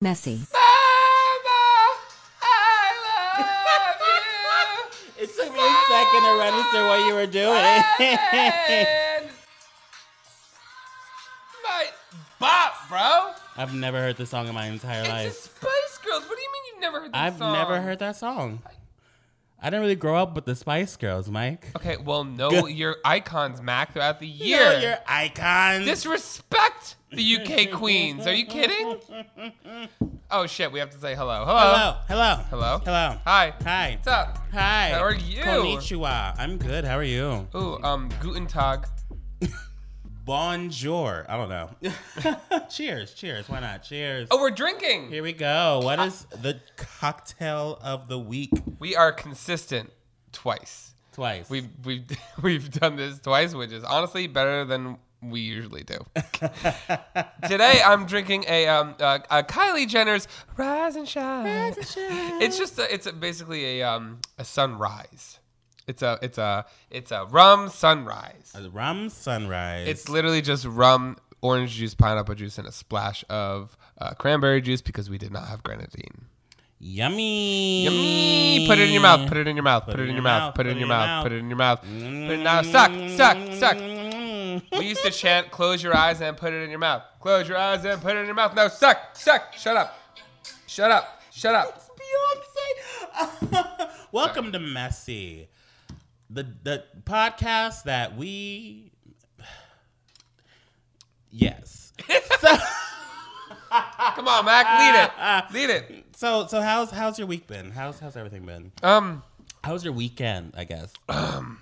Messy. Mama, I love you. It took me a second to register what you were doing. And my bop, bro. I've never heard this song in my entire It's the life. Spice Girls. What do you mean you've never heard this I've song? never heard that song. I didn't really grow up with the Spice Girls, Mike. Okay, well, know your icons, Mac, throughout the year. know your icons. Disrespect the UK queens. Are you kidding? Oh shit, we have to say hello. Hello. hello, hello, Hello. hello. Hi. Hi. What's up? Hi. How are you? Konnichiwa. I'm good. How are you? Ooh, um, Guten Tag. Bonjour. I don't know. cheers. Cheers. Why not? Cheers. Oh, we're drinking. Here we go. What is the cocktail of the week? We are consistent twice. Twice. We've we've we've done this twice, which is honestly better than we usually do. Today I'm drinking a um a, a Kylie Jenner's Rise and Shine. Rise and shine. It's just a, it's a, basically a um a sunrise. It's a it's a it's a rum sunrise. a rum sunrise. It's literally just rum, orange juice, pineapple juice, and a splash of uh, cranberry juice because we did not have grenadine. yummy. Yummy! Put it in your mouth. Put it in your mouth. Put, it in your mouth. Put it in your mouth. Put it in your mouth. Put it now. Suck. Suck. Suck. We used to chant, "Close your eyes and put it in your mouth." Close your eyes and put it in your mouth. No, suck. Suck. Shut up. Shut up. Shut up. Beyonce. Welcome to Messy, the the podcast that we. Yes. so, Come on, Mac. Lead it. Uh, lead it. so so how's how's your week been? How's how's everything been? Um, How's your weekend? I guess um,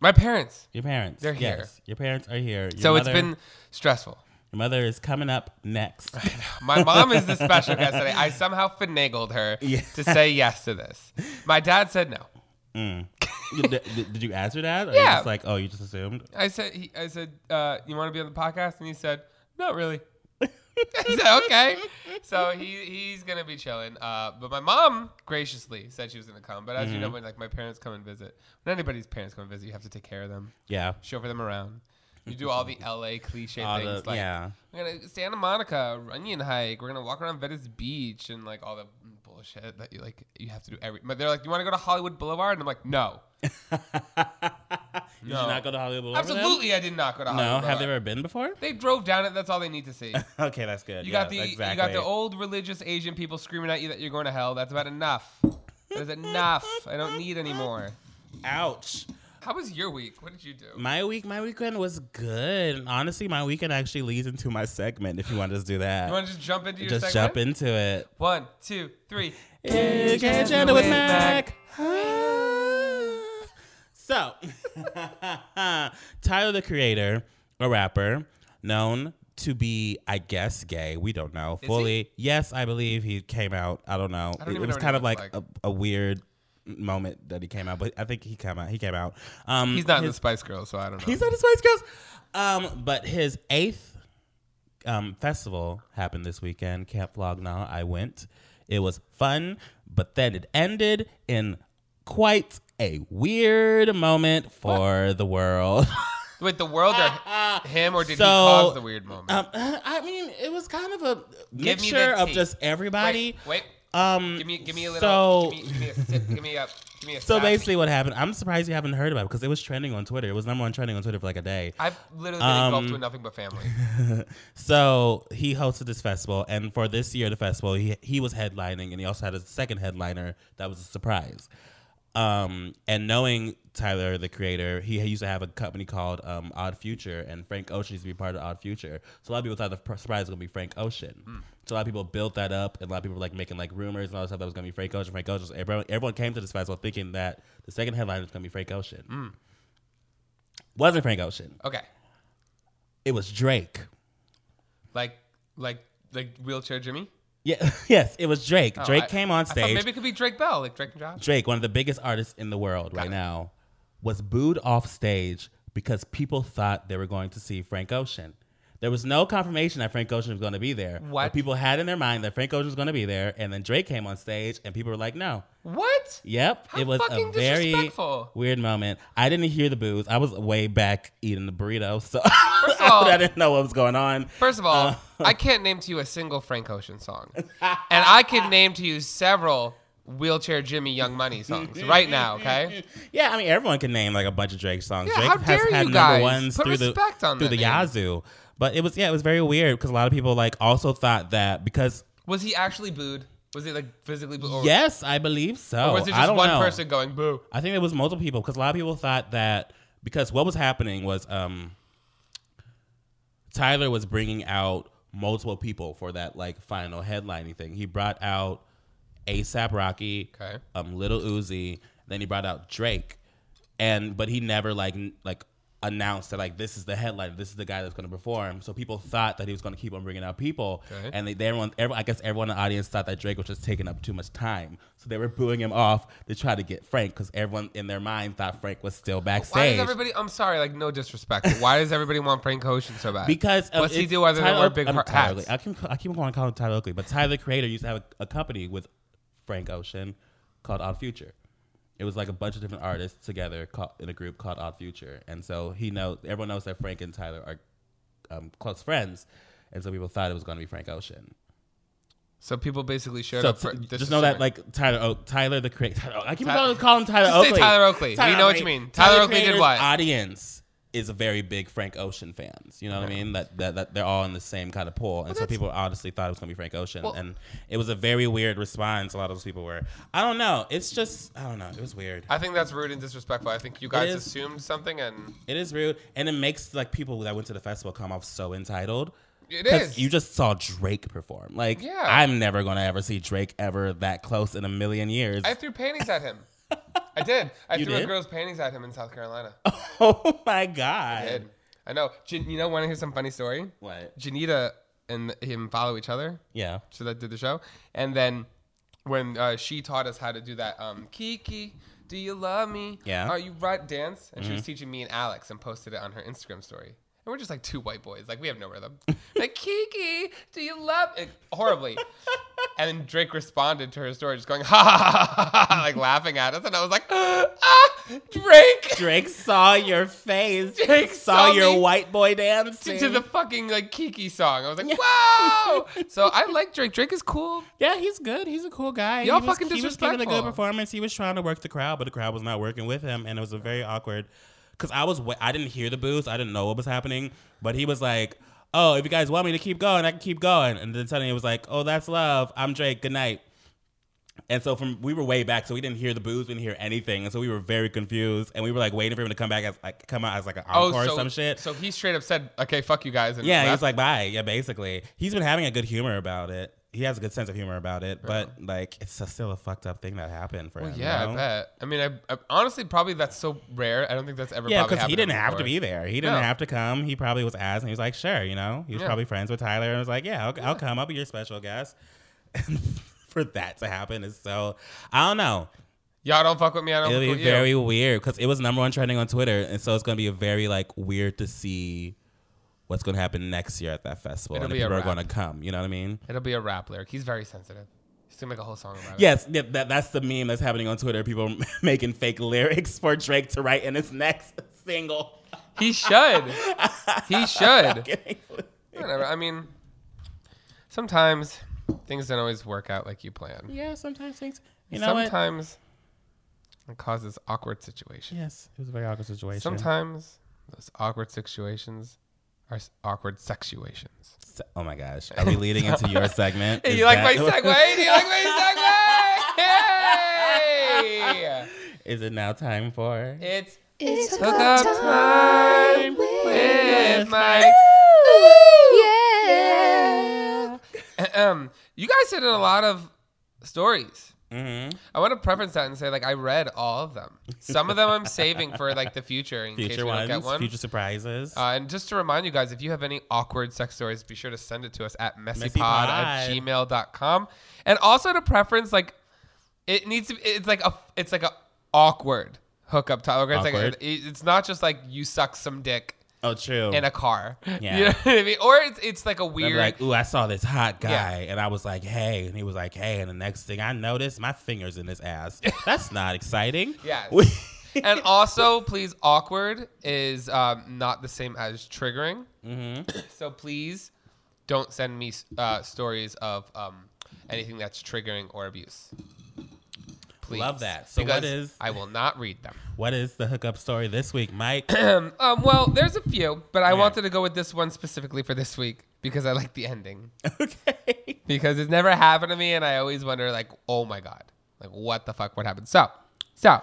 my parents. your parents. They're here. Yes, Your parents are here. Your So it's been stressful. Your mother is coming up next. My mom is the special guest today. I somehow finagled her Yeah. to say yes to this. My dad said no. did, did- did you answer that? Or Yeah. just like, oh, you just assumed? I said, he, I said, uh, you want to be on the podcast? And he said, not really. I said, okay. So he he's gonna be chilling. Uh, but my mom graciously said she was gonna come. But as Mm-hmm. you know, when like my parents come and visit, when anybody's parents come and visit, you have to take care of them, Yeah. chauffeur them around. You do all the LA cliche All things the- like yeah. we're gonna Santa Monica Runyon hike. We're gonna walk around Venice Beach and like all the bullshit that you like you have to do every. But they're like, you want to go to Hollywood Boulevard? And I'm like, no, Did you No. not go to Hollywood Boulevard? them? absolutely, I did not go to No. Hollywood. Have they Boulevard. ever been before? They drove down it. That's all they need to see. okay, that's good. You got the exactly. you got the old religious Asian people screaming at you that you're going to hell. That's about enough. That is enough. I don't need any more. Ouch. How was your week? What did you do? My week, my weekend was good. Honestly, my weekend actually leads into my segment. If you want to just do that, You want to just jump into your just segment? jump into it. One, two, three. Education with Mac. Ah. So, Tyler the Creator, a rapper known to be, I guess, gay. We don't know Is fully. Yes, I believe he came out. I don't know. I don't it even was know what kind of like, looks a, a weird moment that he came out, but I think he came out. He came out. Um, He's not in the Spice Girls, so I don't know. He's not a Spice Girls. Um, but his eighth um, festival happened this weekend, Camp Flog Gnaw. I went. It was fun, but then it ended in quite a weird moment for the world. Wait, the world or him, or did So, he cause the weird moment? um, I mean, it was kind of a Give me mixture of just everybody. wait, wait. Um, Give me, give me a so- little. give, me, give me a. Give me a. Give me a. So basically, what happened? I'm surprised you haven't heard about it because it was trending on Twitter. It was number one trending on Twitter for like a day. I've literally been Um, engulfed with nothing but family. So he hosted this festival, and for this year, the festival, he he was headlining, and he also had a second headliner that was a surprise. Um, and knowing Tyler, the creator, he used to have a company called um, Odd Future, and Frank Ocean used to be part of Odd Future. So a lot of people thought the pr- surprise was gonna be Frank Ocean. So a lot of people built that up, and a lot of people were like making like rumors and all that stuff that was gonna be Frank Ocean. Frank Ocean. So everyone, everyone came to this festival thinking that the second headline was gonna be Frank Ocean. Mm. Wasn't Frank Ocean. Okay, It was Drake. like, like, like wheelchair Jimmy. Yeah, yes, it was Drake. Oh, Drake I- came on stage. maybe it could be Drake Bell, like Drake and Josh. Drake, one of the biggest artists in the world right it. now, was booed off stage because people thought they were going to see Frank Ocean. There was no confirmation that Frank Ocean was going to be there. What? But people had in their mind that Frank Ocean was going to be there, and then Drake came on stage, and people were like, "No." What? Yep, How it was a very weird moment. I didn't hear the booze. I was way back eating the burrito, so all- I didn't know what was going on. First of all, Uh, I can't name to you a single Frank Ocean song, and I can name to you several wheelchair Jimmy Young Money songs right now. Okay. Yeah, I mean everyone can name like a bunch of Drake songs. Yeah, Drake how has dare had you number guys? ones Put through the respect on through the name. Yazoo. But it was yeah, it was very weird because a lot of people like also thought that because Was he actually booed? Was he like physically booed? Or, yes, I believe so. Or was it I just don't one know. person going boo? I think there was multiple people because a lot of people thought that because what was happening was um Tyler was bringing out multiple people for that like final headlining thing. He brought out ASAP Rocky, Okay. um, Little Uzi, then he brought out Drake, and but he never like like announced that like this is the headline, this is the guy that's going to perform. So people thought that he was going to keep on bringing out people, Okay. and they, they everyone, everyone, I guess everyone in the audience thought that Drake was just taking up too much time, so they were booing him off to try to get Frank because everyone in their mind thought Frank was still backstage. Why does everybody? I'm sorry, like no disrespect. why does everybody want Frank Ocean so bad? because um, What's he do other than Tyler wear big um, Tyler hats? I keep I keep on calling him Tyler Oakley, but Tyler the Creator used to have a, a company with Frank Ocean called Odd Future. It was like a bunch of different artists together called, in a group called Odd Future, and so he knows everyone knows that Frank and Tyler are um, close friends, and so people thought it was going to be Frank Ocean. so people basically showed So up for. t- just know that like Tyler Oak, Tyler the Creator. I keep calling, him Tyler Oakley. Tyler Oakley. We know what you mean. Tyler Oakley did what? Audience is a very big Frank Ocean fans. You know what I mean? That, that that they're all in the same kind of pool, and so people honestly thought it was gonna be Frank Ocean, Well- and it was a very weird response. A lot of those people were. I don't know. It's just I don't know. It was weird. I think that's rude and disrespectful. I think you guys is. assumed something, and It is rude, and it makes like people that went to the festival come off so entitled. it is. you just saw Drake perform. Like, Yeah. I'm never gonna ever see Drake ever that close in a million years. I threw panties at him. I did. I You threw a girl's panties at him in South Carolina. oh my god! I did. I know. Jan- you know, want to hear some funny story? What? Janita and him follow each other. Yeah. So that did the show, and then when uh, she taught us how to do that, um, Kiki, do you love me? Yeah. Are you right? Dance, and she was teaching me and Alex, and posted it on her Instagram story. And we're just like two white boys, like we have no rhythm. like Kiki, do you love it? Horribly. and then Drake responded to her story, just going ha ha ha, ha, ha like laughing at us, and I was like, ah, Drake. Drake saw your face. Drake saw, saw your white boy to, dancing. to the fucking like Kiki song. I was like, wow. so I like Drake. Drake is cool. yeah, he's good. He's a cool guy. Y'all he was, fucking He was giving a good performance. He was trying to work the crowd, but the crowd was not working with him, and it was a very awkward. Because I was, I didn't hear the boost. I didn't know what was happening, but he was like, "Oh, if you guys want me to keep going, I can keep going." And then suddenly it was like, "Oh, that's love. I'm Drake. Good night." And so from we were way back, so we didn't hear the booze, we didn't hear anything, and so we were very confused, and we were like waiting for him to come back as like come out as like an oh, encore Oh, so, or some shit. So he straight up said, "Okay, fuck you guys." And Yeah, he was like, bye. Yeah, basically. He's been having a good humor about it. He has a good sense of humor about it, but like, it's a, still a fucked up thing that happened for Well, him. yeah, you know? I bet. I mean, I, I honestly probably that's so rare. I don't think that's ever. Yeah, because he didn't have to be there. He didn't No. have to come. He probably was asked, and he was like, sure, you know. He was Yeah. probably friends with Tyler, and was like, yeah, I'll, I'll come. I'll be your special guest. And for that to happen is so, I don't know. Y'all don't fuck with me. I don't It'll be very you. weird because it was number one trending on Twitter, and so it's gonna be very like weird to see what's gonna happen next year at that festival, It'll and if be a people are gonna come. You know what I mean? It'll be a rap lyric. He's very sensitive. He's gonna make a whole song about it. Yes, that, that's the meme that's happening on Twitter. People making fake lyrics for Drake to write in his next single. he should. He should. Whatever. I mean, sometimes things don't always work out like you plan. yeah, sometimes things. You know what? sometimes it causes awkward situations. Yes, it was a very awkward situation. Sometimes those awkward situations are s- awkward sexuations. Se- oh my gosh, are we leading into your segment? Is you like my that- segue? Do you like my segue? Hey! Is it now time for? It's It's hookup time with Mike. Yeah. Um, you guys said in a lot of stories. Mm-hmm. I want to preference that and say like I read all of them. Some of them I'm saving for like the future in case Future we don't get one. future surprises. Uh, and just to remind you guys, if you have any awkward sex stories, be sure to send it to us at messypod Messypod. at gmail.com. And also to preference, like, it needs to be, it's like a, it's like a awkward hookup. Okay? It's, like Awkward. it's not just like you suck some dick Oh, true. in a car. Yeah. You know what I mean? Or it's it's like a weird like, ooh, I saw this hot guy, Yeah. and I was like, hey, and he was like, hey, and the next thing I noticed, my fingers in his ass. That's not exciting. Yes. We- and also, please, awkward is um, not the same as triggering. Mhm. So please don't send me uh, stories of um, anything that's triggering or abuse. Please. Love that. So what is- I will not read them. What is the hookup story this week, Mike? um, well, there's a few, but I Yeah. wanted to go with this one specifically for this week because I like the ending. okay. because it's never happened to me, and I always wonder, like, oh my god, like what the fuck would happen? So, so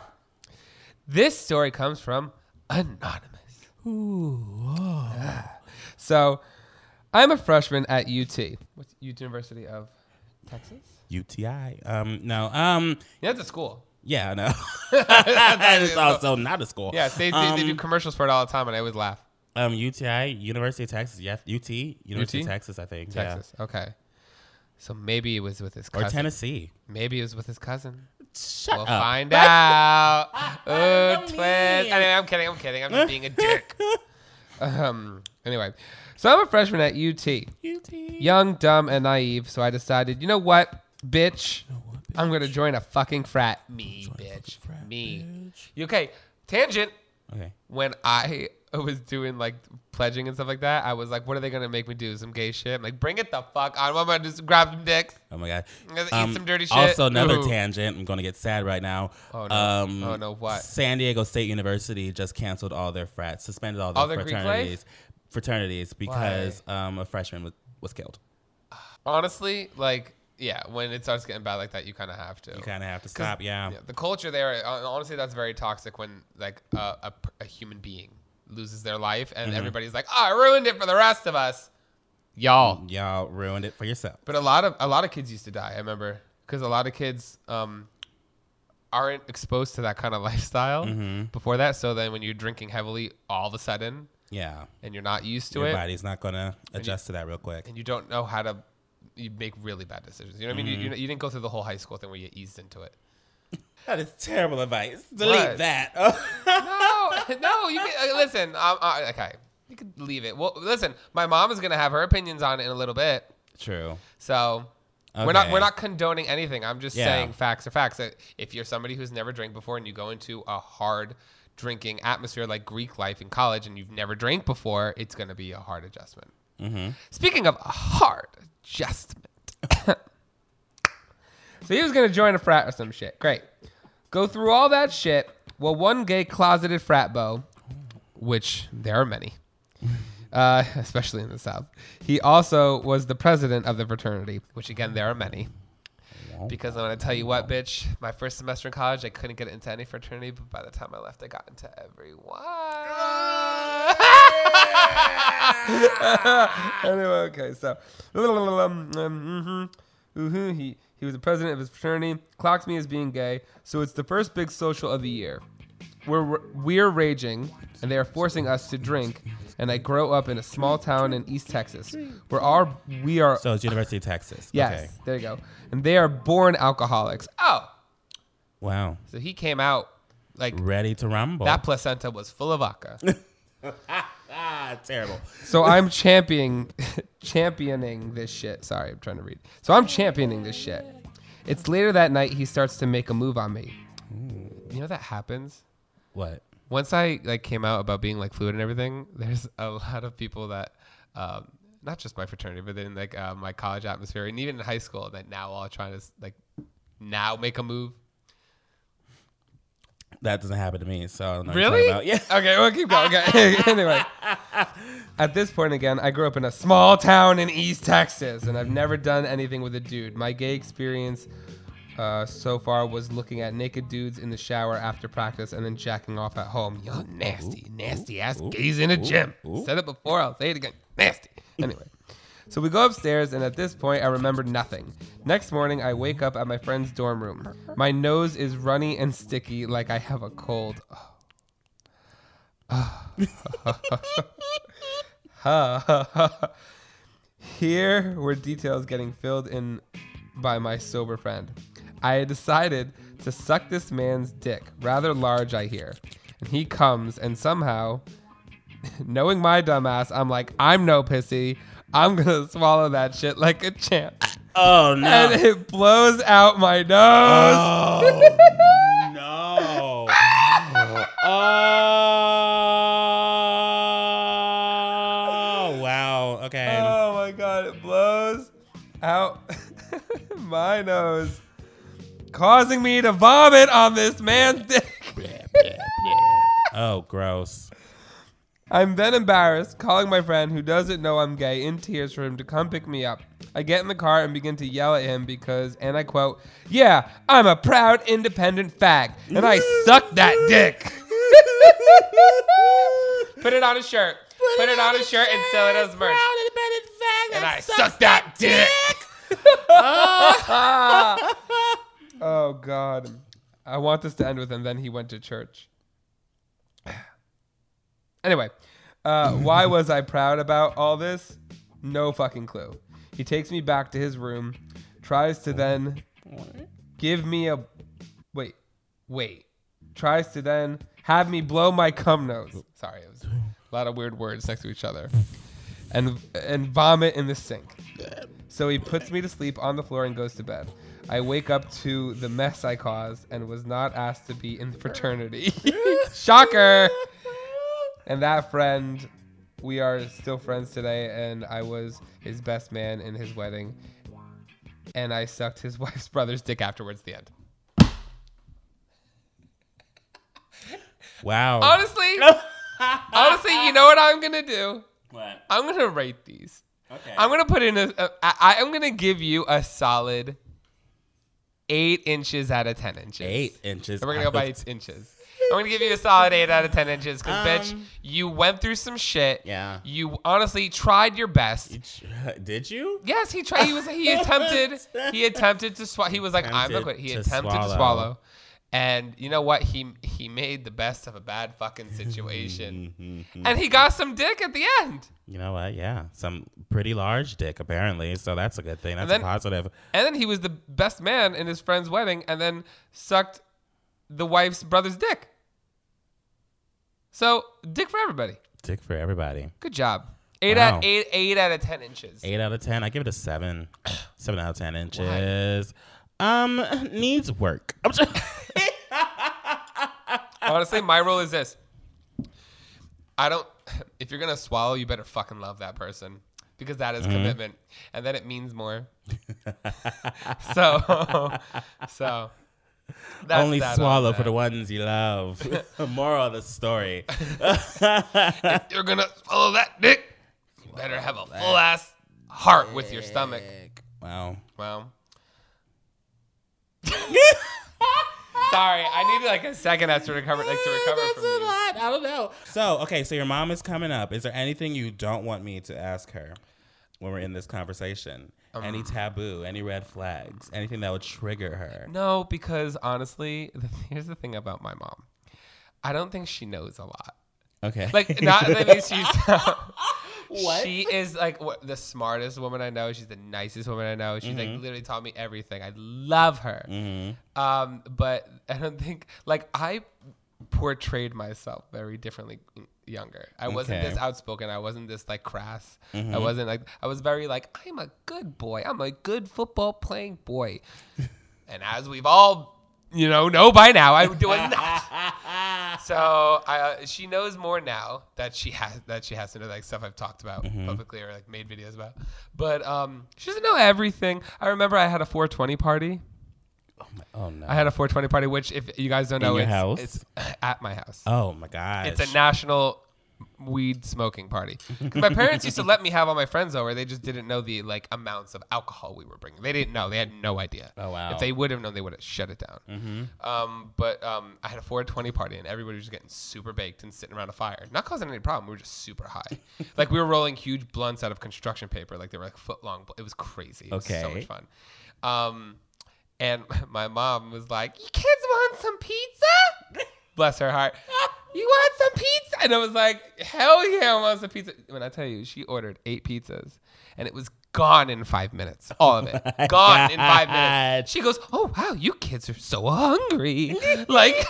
this story comes from anonymous. Ooh. oh. So, I'm a freshman at UT. What's UT University of Texas? UTI. Um, no. Um, Yeah, that's a school. yeah, I know. that is also not a school. Yeah, they, they, they do Um, commercials for it all the time, and I always laugh. Um, UTI, University of Texas. Yes, UT, University UT? of Texas, I think. Texas. Okay. So maybe it was with his Yeah. Or cousin. Tennessee. Maybe it was with his cousin. Shut We'll up. find That's- out. Oh, twist. mean. Anyway, I'm kidding. I'm kidding. I'm just being a dick. Um. Anyway, so I'm a freshman at UT. UT. Young, dumb, and naive. So I decided, you know what, bitch, I'm gonna join a fucking frat. Me, bitch. frat, Me. bitch. Okay. Tangent. Okay. When I was doing like pledging and stuff like that, I was like, what are they gonna make me do? Some gay shit? I'm like, bring it the fuck on. I'm gonna just grab some dicks. Oh my god. I'm gonna eat some dirty shit. Also, another Ooh. tangent. I'm going to get sad right now. Oh, no. Um, Oh, no, what? San Diego State University just canceled all their frats, suspended all their, All their fraternities, fraternities because um, a freshman was, was killed. Honestly, like, yeah, when it starts getting bad like that, you kind of have to. You kind of have to stop. Yeah. Yeah, the culture there, honestly, that's very toxic when like a human being loses their life and Mm-hmm. everybody's like, "Oh, I ruined it for the rest of us." Y'all. Y'all ruined it for yourself. But a lot of a lot of kids used to die. I remember because a lot of kids um, aren't exposed to that kind of lifestyle Mm-hmm. before that. So then, when you're drinking heavily, all of a sudden, Yeah. and you're not used to Your it, body's not going to adjust to that real quick. and you don't know how to, you make really bad decisions. You know what I mean? Mm-hmm. You, you, you didn't go through the whole high school thing where you eased into it. That is terrible advice. Delete What? that. no, no. You can, uh, listen. Um, uh, okay, you could leave it. Well, listen. My mom is gonna have her opinions on it in a little bit, True. so we're not we're not condoning anything. I'm just Yeah. saying facts are facts. That If you're somebody who's never drank before and you go into a hard drinking atmosphere like Greek life in college and you've never drank before, it's gonna be a hard adjustment. Mm-hmm. Speaking of a hard adjustment, so he was gonna join a frat or some shit. Great. Go through all that shit. Well, one gay closeted frat beau, which there are many, uh, especially in the South. He also was the president of the fraternity, which again there are many. Because I'm gonna tell you what, bitch. My first semester in college, I couldn't get into any fraternity, but by the time I left, I got into every everyone. anyway, okay, so um, mhm, mhm, he he was the president of his fraternity. Clocks me as being gay, so it's the first big social of the year. We're we're raging, and they are forcing us to drink. And I grow up in a small town in East Texas, where our we are So it's University of Texas. yes, Okay. there you go, and they are born alcoholics. Oh, Wow. so he came out like Ready to rumble. that placenta was full of vodka. ah, terrible. So I'm championing championing this shit. Sorry, I'm trying to read. So I'm championing this shit. It's later that night he starts to make a move on me. You know that happens? What? Once I like came out about being like fluid and everything, there's a lot of people that um not just my fraternity, but then like uh, my college atmosphere and even in high school that now all trying to like now make a move. That doesn't happen to me. So I don't know what you're Really? About. Yeah. Okay, we'll keep going. Okay. anyway, at this point again, I grew up in a small town in East Texas, and I've never done anything with a dude. My gay experience uh, so far was looking at naked dudes in the shower after practice and then jacking off at home. Y'all nasty, nasty ass gays in a gym. Said it before, I'll say it again. Nasty. Anyway. So we go upstairs, and at this point, I remember nothing. Next morning, I wake up at my friend's dorm room. My nose is runny and sticky, like I have a cold. Here were details getting filled in by my sober friend. I had decided to suck this man's dick, rather large, I hear. And he comes, and somehow knowing my dumbass, I'm like, I'm no pissy. I'm gonna swallow that shit like a champ. Oh no. And it blows out my nose. Oh no. Oh wow. Okay. Oh my god, it blows out my nose, causing me to vomit on this man's dick. Oh gross. I'm then embarrassed, calling my friend who doesn't know I'm gay in tears for him to come pick me up. I get in the car and begin to yell at him because, and I quote, Yeah, I'm a proud independent fag, and I suck that dick. Put it on a shirt. Put it on a shirt and sell it as merch. Proud independent fag, and I suck that dick. oh God. I want this to end with him. Then he went to church. Anyway, uh, why was I proud about all this? No fucking clue. He takes me back to his room, tries to then give me a wait, wait, tries to then have me blow my cum nose. Sorry, it was a lot of weird words next to each other, and and vomit in the sink. So he puts me to sleep on the floor and goes to bed. I wake up to the mess I caused and was not asked to be in the fraternity. Shocker. And that friend, we are still friends today, and I was his best man in his wedding. And I sucked his wife's brother's dick afterwards. The end. Wow. Honestly, honestly, you know what I'm gonna do? What? I'm gonna rate these. Okay. I'm gonna put in a. a I, I'm gonna give you a solid eight inches out of ten inches. Eight inches. And we're gonna go by out of- inches. I'm gonna give you a solid eight out of ten inches because, bitch, Um, you went through some shit. Yeah. You honestly tried your best. Did you? Yes, he tried. He was. He attempted. He attempted to swallow. He was like, "I'm not Attempted quit." He to attempted swallow. to swallow, and you know what? He he made the best of a bad fucking situation, Mhm. and he got some dick at the end. You know what? Yeah, some pretty large dick apparently. So that's a good thing. That's then- a positive. And then he was the best man in his friend's wedding, and then sucked the wife's brother's dick. So dick for everybody. Dick for everybody. Good job. Eight Wow. out eight eight out of ten inches. Eight out of ten. I give it a seven. Seven out of ten inches. Um, needs work. I'm just- Honestly, my rule is this. I don't. If you're gonna swallow, you better fucking love that person because that is commitment, and then it means more. so, so. That's Only swallow oh, for the ones you love. Moral of the story. If you're gonna swallow that dick, you better have a full ass heart with your stomach. Wow. Wow. Sorry, I needed like a second to recover, like to oh, recover That's from a these. lot. I don't know. So, okay, so your mom is coming up. Is there anything you don't want me to ask her when we're in this conversation? Um, any taboo, any red flags, anything that would trigger her? No, because honestly, the, here's the thing about my mom. I don't think she knows a lot. Okay. Like, not that means she's. What? She is like what, the smartest woman I know. She's the nicest woman I know. She's Mm-hmm. like literally taught me everything. I love her. Mhm. Um, but I don't think like I portrayed myself very differently younger. I wasn't Okay. this outspoken. I wasn't this like crass. Mm-hmm. I wasn't like I was very like I'm a good boy. I'm a good football playing boy. and as we've all you know know by now, I was not. So I, uh, she knows more now that she has that she has to know like stuff I've talked about Mm-hmm. publicly or like made videos about. But um, she doesn't know everything. I remember I had a 420 party. Oh no. I had a 420 party, which if you guys don't know, your it's, house? it's at my house. oh my god. It's a national weed smoking party. 'Cause my parents used to let me have all my friends over. They just didn't know the like amounts of alcohol we were bringing. They didn't know. They had no idea. Oh, wow. If they would have known, they would have shut it down. Mm-hmm. Um, but um, I had a 420 party and everybody was getting super baked and sitting around a fire, not causing any problem. We were just super high. like we were rolling huge blunts out of construction paper, like they were like foot long. It was crazy. It was so Okay. much fun. Um, and my mom was like, "You kids want some pizza?" Bless her heart. You want some pizza? And I was like, hell yeah, I want some pizza. When I tell you, she ordered eight pizzas and it was gone in five minutes. All of it. gone in five minutes. She goes, oh, wow, you kids are so hungry. like,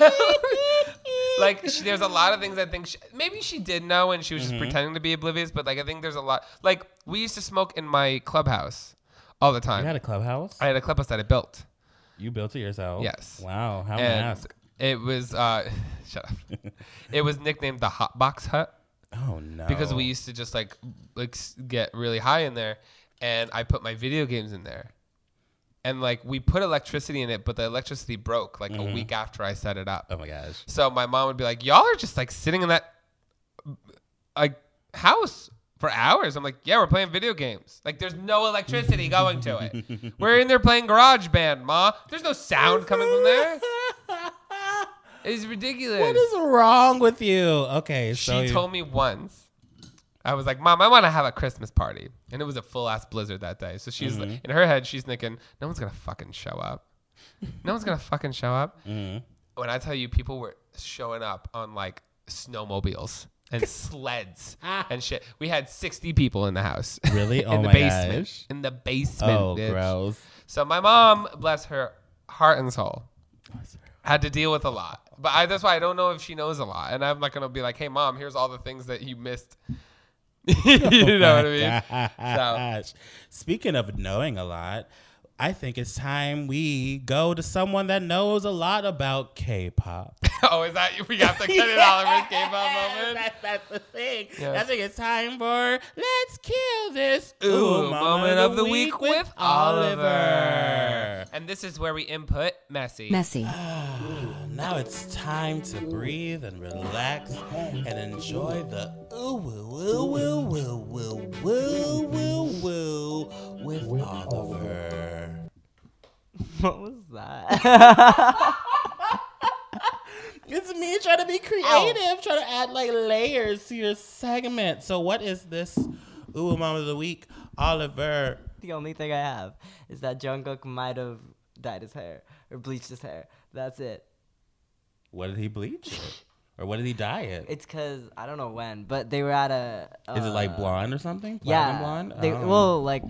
like she, there's a lot of things I think she, maybe she did know and she was Mm-hmm. just pretending to be oblivious. But like I think there's a lot. Like we used to smoke in my clubhouse all the time. You had a clubhouse. I had a clubhouse that I built. You built it yourself. Yes. Wow. How and mask? it was uh, shut up. it was nicknamed the Hot Box Hut Oh no. because we used to just like like get really high in there, and I put my video games in there, and like we put electricity in it, but the electricity broke like a week after I set it up. Oh my gosh. So my mom would be like, "Y'all are just like sitting in that like house." For hours, I'm like, yeah, we're playing video games. Like, there's no electricity going to it. We're in there playing Garage Band, ma. There's no sound coming from there. It's ridiculous. What is wrong with you? Okay, so she you- told me once. I was like, Mom, I want to have a Christmas party. And it was a full ass blizzard that day. So she's Mm-hmm. in her head, she's thinking, no one's to fucking show up. No one's to fucking show up. Mm-hmm. When I tell you, people were showing up on like snowmobiles and sleds ah. and shit. We had 60 people in the house. Really? in Oh the my basement. gosh. In the oh, basement. Oh, bitch. gross. So my mom, bless her heart and soul, had to deal with a lot. But I, that's why I don't know if she knows a lot. And I'm not gonna be like, "Hey, mom, here's all the things that you missed." you know what I mean? Oh gosh. Speaking of knowing a lot, I think it's time we go to someone that knows a lot about K-pop. oh, is that we have to cut it out of K-pop moment? That's, that's the thing. Yes. I think it's time for let's kill this ooh, ooh moment, moment, of the, week, week with, with Oliver. Oliver. And this is where we input messy. Messy. Ah, now it's time to breathe and relax and enjoy the ooh It's me trying to be creative, trying to add like layers to your segment. So what is this ooh mom of the week, Oliver? the only thing I have is that Jungkook might have dyed his hair or bleached his hair. That's it. What did he bleach? Or what did he dye it? It's cause I don't know when, but they were at a. Is it like uh, blonde or something? Yeah, Platinum blonde? They, Oh. Well, like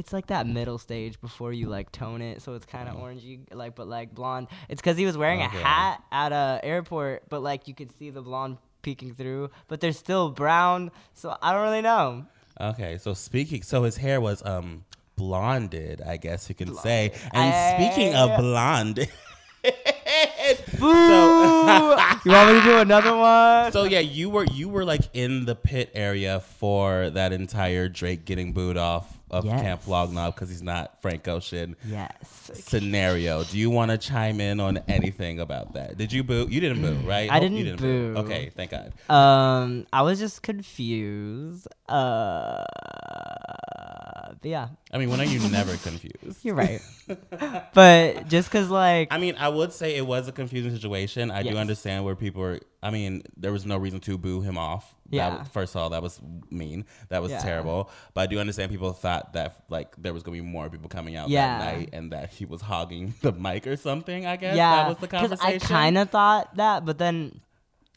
it's like that middle stage before you like tone it, so it's kind of orangey, like but like blonde. It's because he was wearing Okay. a hat at a airport, but like you could see the blonde peeking through, but they're still brown. So I don't really know. Okay, so speaking, so his hair was um blonded, I guess you can say. And speaking of I- blonde, Boo! you want me to do another one? so yeah, you were you were like in the pit area for that entire Drake getting booed off of Yes. Camp Knob because he's not Frank Ocean yes. scenario. Do you want to chime in on anything about that? Did you boo? You didn't boo, right? I Hope didn't you boo. Okay, thank God. Um, I was just confused. Uh, yeah, I mean, when are you never confused? you're right. but just cause like I mean, I would say it was a confusing situation. I do understand where people were. I mean, there was no reason to boo him off. That Yeah. was- first of all, that was mean. That was Yeah. terrible. But I do understand people thought that like there was gonna be more people coming out Yeah. that night and that he was hogging the mic or something. I guess yeah, that was the conversation. I kind of thought that, but then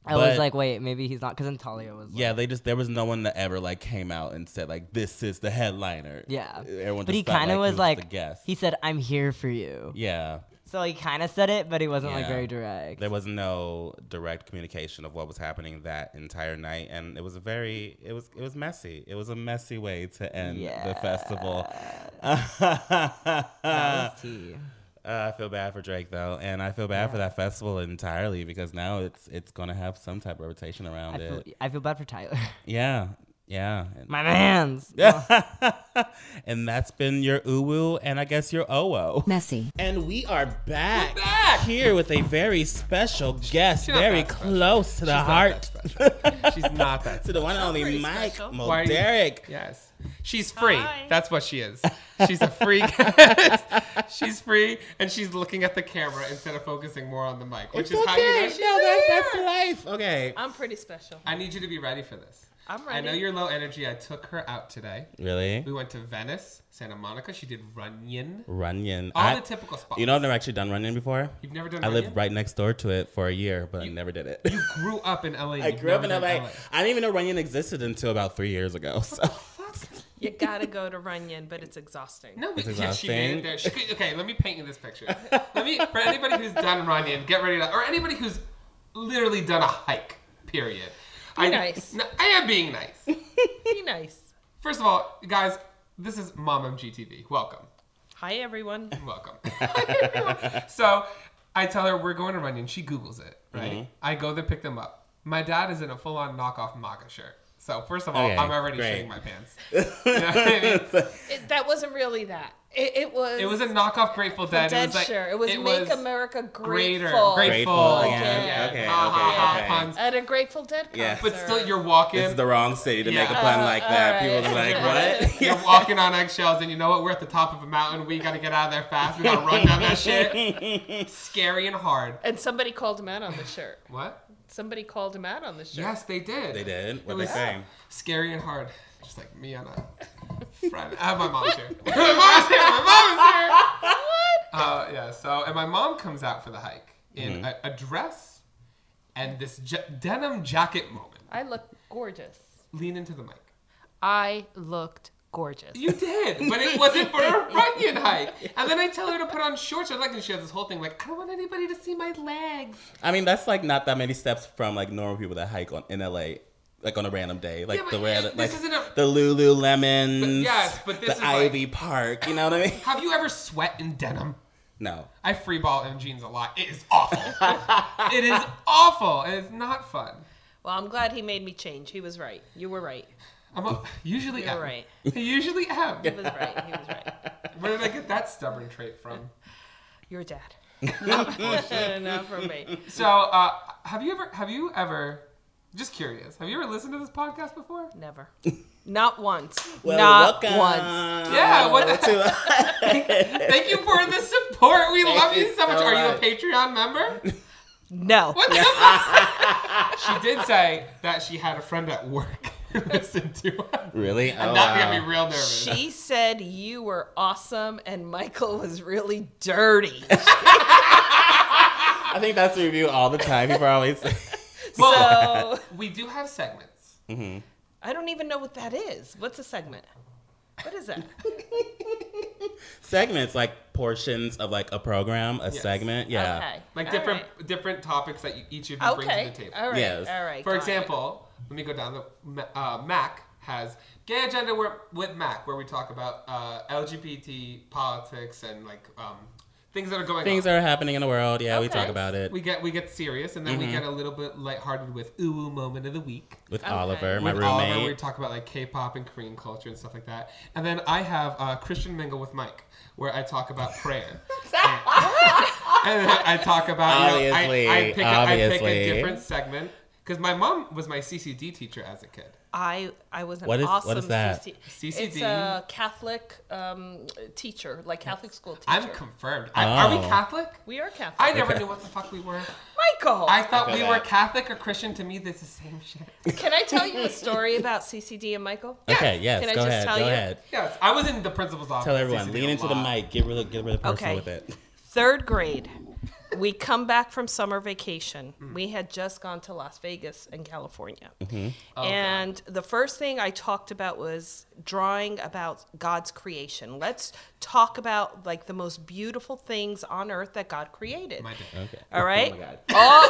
I But- was like, wait, maybe he's not. Cause then Talia was like, Yeah, they just there was no one that ever like came out and said like this is the headliner. yeah. everyone. But just he kind of like was like, the guest. he said, "I'm here for you." yeah, So he kind of said it, but he wasn't like very direct. there was no direct communication of what was happening that entire night, and it was a very it was it was messy. It was a messy way to end the festival. that was tea. Uh, I feel bad for Drake though, and I feel bad for that festival entirely because now it's it's gonna have some type of rotation around I feel, it. I feel bad for Tyler. Yeah, yeah. My man's. Yeah. And that's been your uwu and I guess your owo. Messy. And we are back, back. here with a very special guest, She's very close to the She's not heart, that special. She's not that. to the one and only Mike special. Why are you- Derek. Yes. She's free. Hi. That's what she is. She's a free guest. she's free and she's looking at the camera instead of focusing more on the mic, which It's is how you know okay. she's No, that's, that's life. Okay. I'm pretty special. I need you to be ready for this. I'm ready. I know you're low energy. I took her out today. Really? We went to Venice, Santa Monica. She did Runyon. Runyon. All I- the typical spots. you know, I've never actually done Runyon before. You've never done I Runyon? lived right next door to it for a year, but I never did it. You grew up in LA. I grew up in never LA. I didn't even know Runyon existed until about three years ago. So. You gotta go to Runyon, but it's exhausting. No, but It's yeah, she made it there. She could, okay, let me paint you this picture. let me for anybody who's done Runyon, get ready to, or anybody who's literally done a hike. Period. Be I, nice. n- I am being nice. Be nice. First of all, guys, this is Mom MGTV. Welcome. Hi, everyone. Welcome. so I tell her we're going to Runyon. She Googles it, right? Mm-hmm. I go there, pick them up. My dad is in a full on knockoff MAGA shirt. So first of all, Okay, I'm already great. shitting my pants. You know I mean? It, that wasn't really that. It, it was. It was a knockoff Grateful Dead. dead it was like, shirt. It was Make America greater. Grateful. Grateful. Grateful Yeah, again. yeah. Okay, Ha, ha, okay, ha, okay. puns. At a Grateful Dead concert. Yeah. But still, you're walking. This is the wrong city to make a Yeah. pun like that. Uh, People are like, alright. what? You're walking on eggshells, and you know what? We're at the top of a mountain. We gotta get out of there fast. We gotta run down that shit. Scary and hard. And somebody called him out on the shirt. What? Somebody called him out on the shirt. Yes, they did. They did. What It they saying? Scary and hard. Just like me on a Friday. I have my mom's here. my mom's here. My mom's here. Uh, yeah. So, and my mom comes out for the hike in Mm-hmm. a, a dress and this ja- denim jacket moment. I looked gorgeous. Lean into the mic. I looked gorgeous. You did, but it wasn't for a Runyon hike. And then I tell her to put on shorts. I like, and she has this whole thing like, I don't want anybody to see my legs. I mean, that's like not that many steps from like normal people that hike on in LA, like on a random day, like Yeah, the but random, this like isn't a- the Lululemons. But yes, but this the is like- Ivy Park. You know what I mean? Have you ever sweat in denim? No. I freeball in jeans a lot. It is awful. it is awful. It's not fun. Well, I'm glad he made me change. He was right. You were right. I'm a, usually You're am. right. I usually am. He was right. He was right. Where did I get that stubborn trait from? Your dad. not, not from me. So, uh, have you ever? Have you ever? Just curious. Have you ever listened to this podcast before? Never. Not once. Well, not welcome once. Yeah, what- to- Thank you for the support. We Thank love you you so much. so Are you a much. Patreon member? No. What the fuck? she did say that she had a friend at work who listened to us. really? And Oh, that wow. made me real nervous. She said you were awesome and Michael was really dirty. I think that's the review all the time. People are always. Well, so we do have segments. I don't even know what that is. What's a segment? What is that? segments like portions of like a program, a Yes. segment. Yeah. Okay. Like All different right. different topics that you, each of you bring to the table. All right. Yes. All right. For got it. example, let me go down the uh, Mac has gay agenda where, with Mac, where we talk about uh, LGBT politics and like um, things that are going Things on. that are happening in the world. Yeah, we talk about it we get we get serious, and then Mm-hmm. we get a little bit lighthearted with ooh ooh moment of the week. with Okay. Oliver, my with roommate. Oliver, we talk about like K-pop and Korean culture and stuff like that. And then I have uh, Christian Mingle with Mike, where I talk about prayer. and then I talk about you know, Obviously, I, I, pick a, I pick obviously. a different segment because my mom was my CCD teacher as a kid. I I was an What is- what awesome is that? CC CCD. It's a Catholic um, teacher, like Catholic school teacher. I'm confirmed. I, Are we Oh. Catholic? we are Catholic. I never knew what the fuck we were. Michael, I thought feel we were. Catholic or Christian. To me, that's the same shit. can I tell you a story about CCD and Michael? okay, yes, Can I go just ahead, tell go you? ahead. Yes, I was in the principal's office. Tell everyone, CCD lean into the mic. Get really, get really personal Okay. with it. Third grade, we come back from summer vacation. Mm. We had just gone to Las Vegas in California. Mm-hmm. Oh, and the first thing I talked about was drawing about God's creation. Let's talk about like the most beautiful things on earth that God created. Okay. All right. Oh my god. all,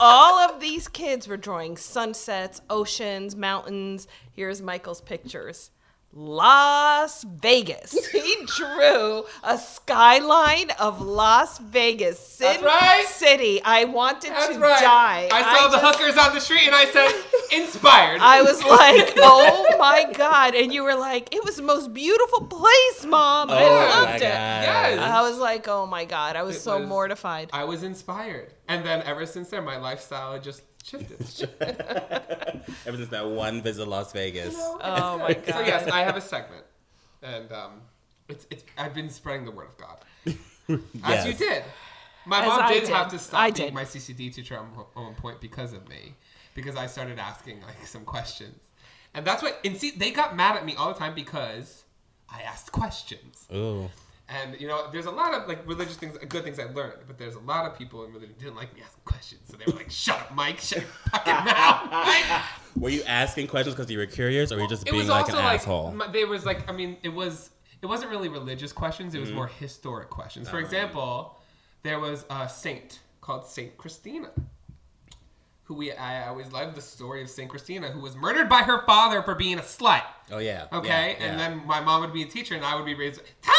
all of these kids were drawing sunsets, oceans, mountains. Here's Michael's pictures. Las Vegas. He drew a skyline of Las Vegas, Sin That's right. City. I wanted That's to right. die. I saw the just- hookers on the street and I said, inspired. I was like, oh my God. And you were like, it was the most beautiful place, Mom. I Oh loved my it. god. Yes. I was like, oh my God. I was It so was- mortified. I was inspired. And then ever since then, my lifestyle just shifted. Ever since that one visit to Las Vegas. Oh my God. so yes, I have a segment, and um, it's it's I've been spreading the word of God, as you did. My As mom I did, did. have to stop I being did. my CCD teacher at one point because of me, because I started asking like some questions, and that's what. And see, they got mad at me all the time because I asked questions. Ooh. And you know, there's a lot of like religious things, good things I learned, but there's a lot of people in religion didn't like me asking questions, so they were like, "Shut up, Mike! Shut your fucking mouth!" Were you asking questions because you were curious, or were you just it being was like also an like asshole? my- there was like I mean it was it wasn't really religious questions. It was mm-hmm. more historic questions. For Oh. example, there was a saint called Saint Christina. who we I always loved the story of Saint Christina, who was murdered by her father for being a slut. Oh yeah. Okay, yeah, and then my mom would be a teacher, and I would be raised. Tell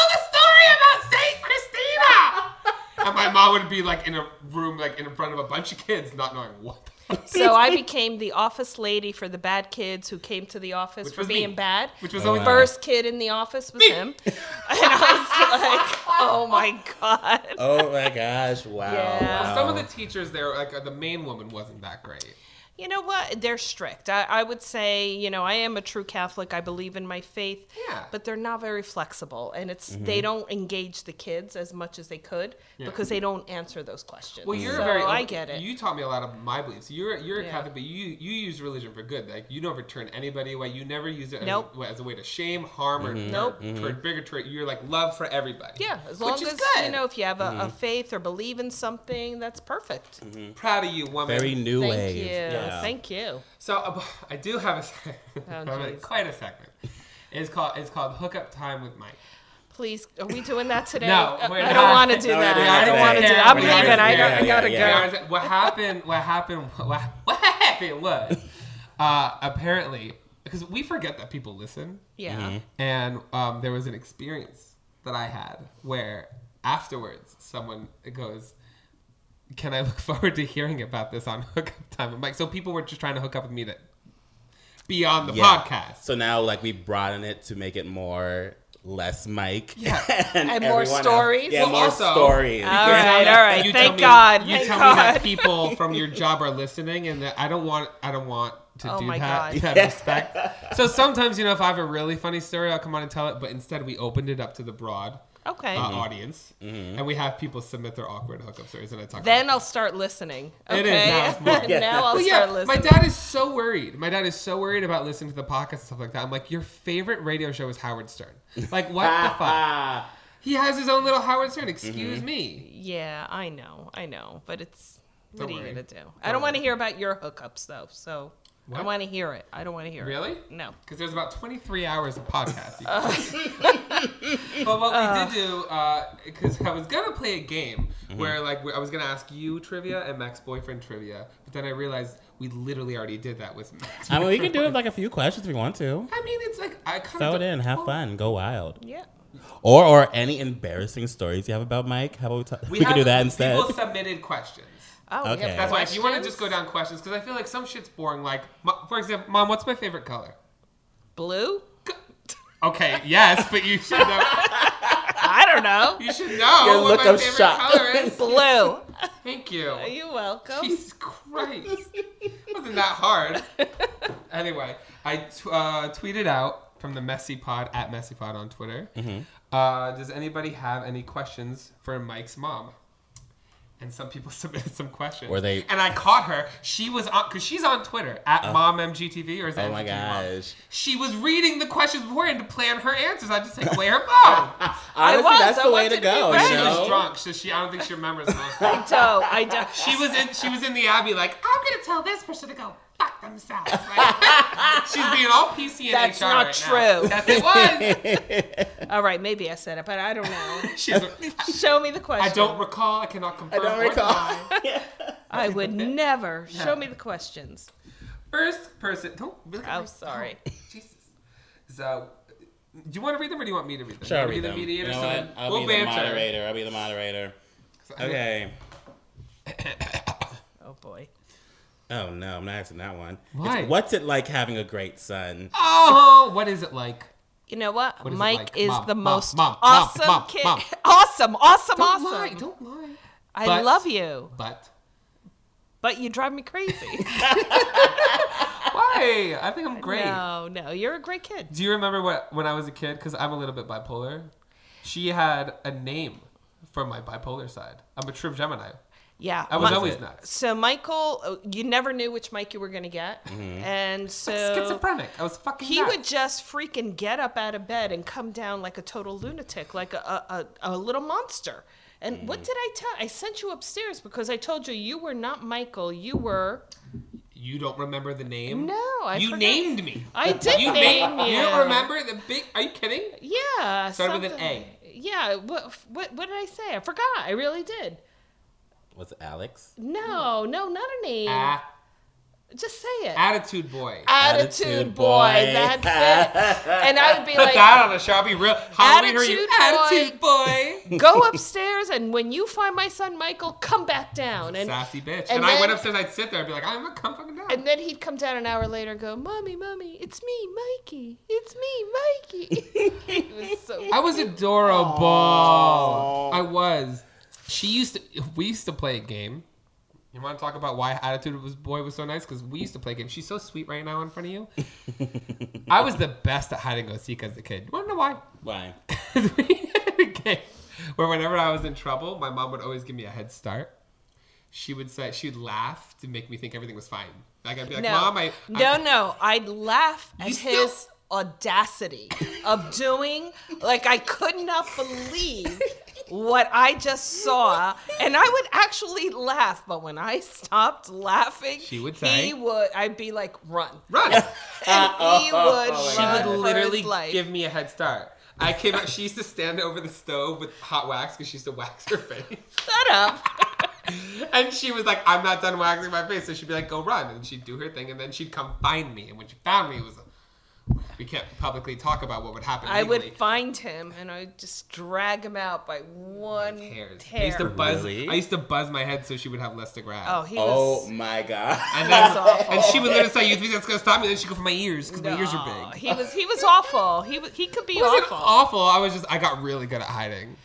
the about Saint Christina. and my mom would be like in a room, like in front of a bunch of kids, not knowing what. So I became the office lady for the bad kids who came to the office Which for was being me. bad. Which was the always first kid in the office was him, and I was like, "Oh my god!" Oh my gosh! Wow. Yeah. wow. Some of the teachers there, like uh, the main woman, wasn't that great. You know what? They're strict. I, I would say, you know, I am a true Catholic. I believe in my faith. Yeah. But they're not very flexible, and it's Mm-hmm. they don't engage the kids as much as they could Yeah. because they don't answer those questions. Well, you're so very. I get it. You taught me a lot of my beliefs. You're you're a Yeah. Catholic, but you you use religion for good. Like you never turn anybody away. You never use it as, Nope. a, as a way to shame, harm, or Nope. or for bigotry. You're like love for everybody. yeah, as Which long is as good. you know if you have a, Mm-hmm. a faith or believe in something, that's perfect. Proud of you, woman. very new Thank ways. you. Yeah. Thank you. So uh, I do have a se- Oh, I have a- jeez. quite a segment. It's called it's called hookup time with Mike. Please, are we doing that today? No, I we're don't not. want to do No, that. I don't want to do that. I'm We're not leaving. I, doing got, I gotta Yeah, go. What happened? What happened? What, what happened was uh, apparently because we forget that people listen. Yeah. Mm-hmm. And um, there was an experience that I had where afterwards someone goes, "Can I look forward to hearing about this on Hookup Time?" I'm like, so people were just trying to hook up with me that beyond the Yeah. podcast. So now, like, we broaden it to make it more less Mike. Yeah. And more everyone else- stories? Yeah, Well, more also- stories. All You right, tell me- all right. you Thank me- God, You thank tell me that people from your job are listening, and that I don't want. I don't want to Oh do my that. God. Have respect. So sometimes, you know, if I have a really funny story, I'll come on and tell it. But instead, we opened it up to the broad Okay. uh, audience, and we have people submit their awkward hookup stories, and I talk. Then about I'll start listening. Okay. It is, now it's more. now I'll Well, start yeah, listening. my dad is so worried. My dad is so worried about listening to the podcast and stuff like that. I'm like, your favorite radio show is Howard Stern. Like, what the fuck? He has his own little Howard Stern. Excuse me. Yeah, I know, I know, but it's what Don't are you worry. gonna do? I don't want to hear about your hookups though, so I What? want to hear it. I don't want to hear Really? it. Really? No. Because there's about 23 hours of podcast. you Uh. can but what we did do, because I was gonna play a game Mm-hmm. where like I was gonna ask you trivia and Max boyfriend trivia, but then I realized we literally already did that with Max. I mean, we can do it like a few questions if we want to. I mean, it's like I kind Throw it in, have fun, go wild. Yeah. Or or any embarrassing stories you have about Mike. How about we, talk? we, can have- do that instead. People submitted questions. Okay. Oh, we have That's why if you want to just go down questions, because I feel like some shit's boring. Like, for example, Mom, what's my favorite color? blue. Okay, yes, but you should know. I don't know. You should know Your what look my of favorite shock. color is. Blue. Thank you. You're you welcome? Jesus Christ. wasn't that hard. Anyway, I t- uh, tweeted out from the Messy Pod at Messy Pod on Twitter. Mm-hmm. Uh, does anybody have any questions for Mike's mom? And some people submitted some questions. Were they- And I caught her. She was on because she's on Twitter at uh. MomMGTV or is it oh my MGTV Mom? gosh. She was reading the questions beforehand to plan her answers. I just like play her phone. Honestly, was, that's I the way to to go. be But she was drunk, so she I don't think she remembers most. I don't. I don't. She was in she was in the Abbey like, I'm gonna tell this person to go fuck themselves. Like, she's being all PC and That's HR not right true. Now. Yes, it was. All right, maybe I said it, but I don't know. She's Show me the question. I don't recall. I cannot confirm. I don't recall. deny. I would never. Yeah. Show me the questions. First person. Don't. Look at Oh, my- sorry. oh, Jesus. So, do you want to read them or do you want me to read them? Sure, You read wanna be them. the You know what? I'll we'll be the moderator. I'll be the moderator. Okay. Oh boy. Oh no, I'm not asking that one. It's, what's it like having a great son? Oh, what is it like? You know what? What is Mike like? is Mom, the mom, most mom, mom, awesome mom, kid. mom. Awesome, awesome, Don't awesome. lie. Don't lie. I But- love you, But but you drive me crazy. why? I think I'm great. No, no, you're a great kid. Do you remember what when I was a kid? Because I'm a little bit bipolar. She had a name for my bipolar side. I'm a true Gemini. Yeah. I was Mi- always nuts. So Michael, uh, you never knew which Mike you were gonna get, Mm-hmm. and so Schizophrenic. I was fucking. he nuts. would just freaking get up out of bed and come down like a total lunatic, like a a, a, little monster. And what Mm. did I tell? I sent you upstairs because I told you you were not Michael. You were. You don't remember the name? No, I You forgot. named me. I did You name named. you. You don't remember the big? Are you kidding? Yeah. Started with an A. Yeah. What, what what did I say? I forgot. I really did. What's it, Alex? No, no, not a name. Ah. Just say it. Attitude boy. Attitude, Attitude boy. boy. That's it. And I would be Put like, that on a show. I'll be real. Halloween, are you? Attitude boy. Attitude boy. go upstairs, and when you find my son Michael, come back down. And Sassy bitch. and And, I went upstairs. I'd sit there. I'd be like, I'm gonna come fucking down. and then he'd come down an hour later and go, Mommy, Mommy, it's me, Mikey. It's me, Mikey. he was so I was adorable. I was. She used to. We used to play a game. You want to talk about why attitude was boy was so nice? Because we used to play games. She's so sweet right now in front of you. I was the best at hide and go seek as a kid. You want to know why? Why? Because we had a game where whenever I was in trouble, my mom would always give me a head start. She would say she'd laugh to make me think everything was fine. Like I'd be like, no, "Mom, I, no, I no. I'd laugh at still- his audacity of doing like I could not believe what I just saw, and I would actually laugh. But when I stopped laughing, She would say- he would. I'd be like, "Run!" run." and he would She would literally give me a head start. I came out. She used to stand over the stove with hot wax because she used to wax her face. Shut up. And she was like, "I'm not done waxing my face," so she'd be like, "Go run," and she'd do her thing, and then she'd come find me. And when she found me, it was we can't publicly talk about what would happen. I would find him and I'd just drag him out by one hairs. I hair. used to buzz. Really? I used to buzz my head so she would have less to grab. oh, he Oh was. my god. And That's then, awful. and she would literally say, "You think that's gonna stop me?" Then she'd go for my ears because my ears are big. He was he was awful. He wa- he could be awful. awful. I was just I got really good at hiding.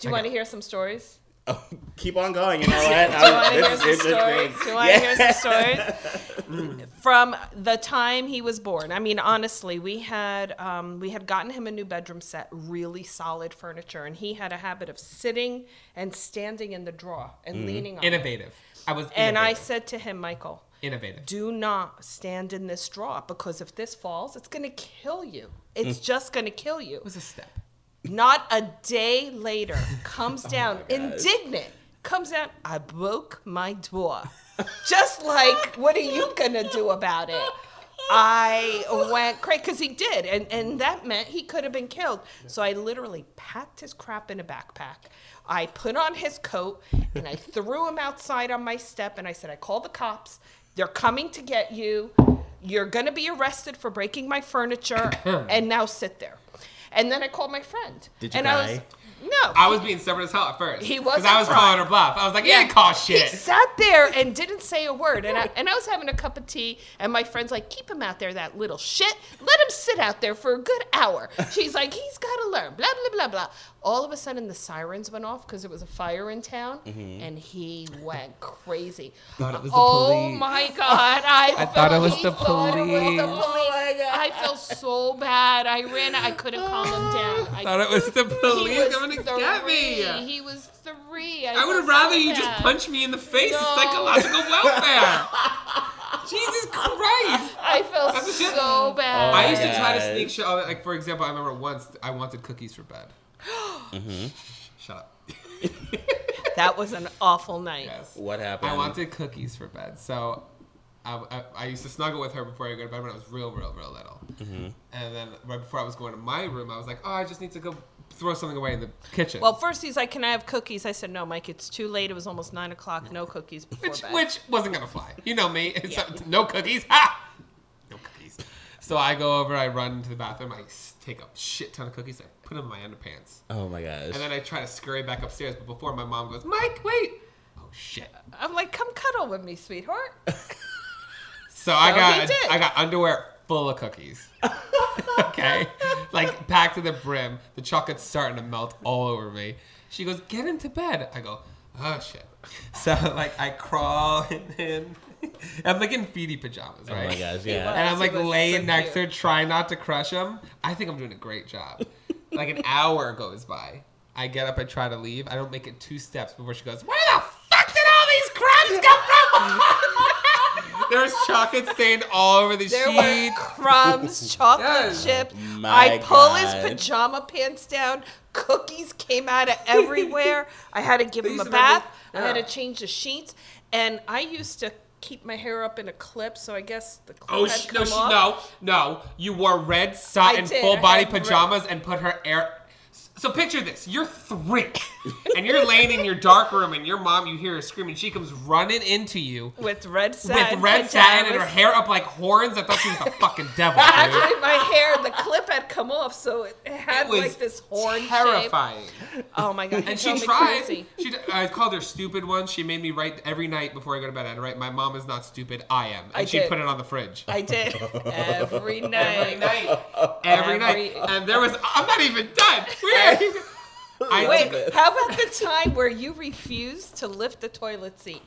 Do you want to hear some stories? Oh, keep on going. You know what? Do you want to hear is some stories? Do you want to hear some stories? Mm. From the time he was born. I mean, honestly, we had um, we had gotten him a new bedroom set, really solid furniture, and he had a habit of sitting and standing in the drawer and mm-hmm. leaning on it. Innovative. I was. And I said to him, Michael, innovative. do not stand in this drawer because if this falls, it's going to kill you. It's mm. just going to kill you. It was a step. Not a day later, comes oh down indignant, comes down. I broke my door. Just like, what are you gonna do about it? I went crazy because he did, and and that meant he could have been killed. So I literally packed his crap in a backpack. I put on his coat and I threw him outside on my step, and I said, "I call the cops. They're coming to get you. You're gonna be arrested for breaking my furniture, and now sit there." And then I called my friend. Did you and I was cry? No. I was being stubborn as hell at first. He was. Because I was crying. calling her bluff. I was like, yeah, call shit. He sat there and didn't say a word. And I, and I was having a cup of tea, and my friend's like, keep him out there, that little shit. Let him sit out there for a good hour. She's like, he's got to learn, blah, blah, blah, blah. All of a sudden, the sirens went off because there was a fire in town, mm-hmm. and he went crazy. Thought it was the oh police. my God. I, I thought it was the thought it was the police. police. Oh I felt so bad. I ran, I couldn't calm him down. I thought it was the he police was coming to get me. He was three. I would have rather so you just punch me in the face. No. It's psychological welfare. Jesus Christ. I felt That's the shit. so bad. Oh I my used to try to sneak shit. Like for example, I remember once I wanted cookies for bed. Shut up. that was an awful night. Yes. What happened? I wanted cookies for bed, so I, I, I used to snuggle with her before I go to bed when I was real, real, real little. Mm-hmm. And then right before I was going to my room, I was like, oh, I just need to go throw something away in the kitchen. Well, first he's like, "Can I have cookies?" I said, "No, Mike. It's too late. It was almost nine o'clock. No cookies before which, bed." which wasn't gonna fly. You know me. It's no cookies. Ha! No cookies. So I go over, I run to the bathroom, I take a shit ton of cookies, I put them in my underpants. Oh my gosh. And then I try to scurry back upstairs, but before my mom goes, Mike, wait! Oh shit. I'm like, "Come cuddle with me, sweetheart." So I got he did. I got underwear full of cookies. okay? Like packed to the brim. The chocolate's starting to melt all over me. She goes, Get into bed. I go, Oh shit. So like I crawl in. I'm like in feety pajamas, right? oh my gosh. Yeah. And I'm like laying so next to her, trying not to crush him. I think I'm doing a great job. like an hour goes by. I get up, I try to leave. I don't make it two steps before she goes, Where the fuck did all these crumbs come from? There's chocolate stained all over the There were sheets. crumbs, chocolate Yes. chips. My I pull his pajama pants down. Cookies came out of everywhere. I had to give They him a to make me- bath. I had to change the sheets. And I used to keep my hair up in a clip, so I guess the clip Oh had sh- come no, she, off. no, no! You wore red satin full body had red- pajamas and put her air. S- So picture this: you're three, and you're laying in your dark room, and your mom, you hear her screaming. She comes running into you With red satin. with red satin and her hair up like horns. I thought she was the fucking devil. dude. Actually, my hair, the clip had come off, so it had It was like this horn shape. terrifying. Oh my god! And she drove me tried. crazy. She, d- I called her stupid once. She made me write every night before I go to bed. I'd write, "My mom is not stupid. I am," and I she did. put it on the fridge. I did every night. Every night, every night, and there was. I'm not even done. We- I Wait, took- how about the time where you refused to lift the toilet seat?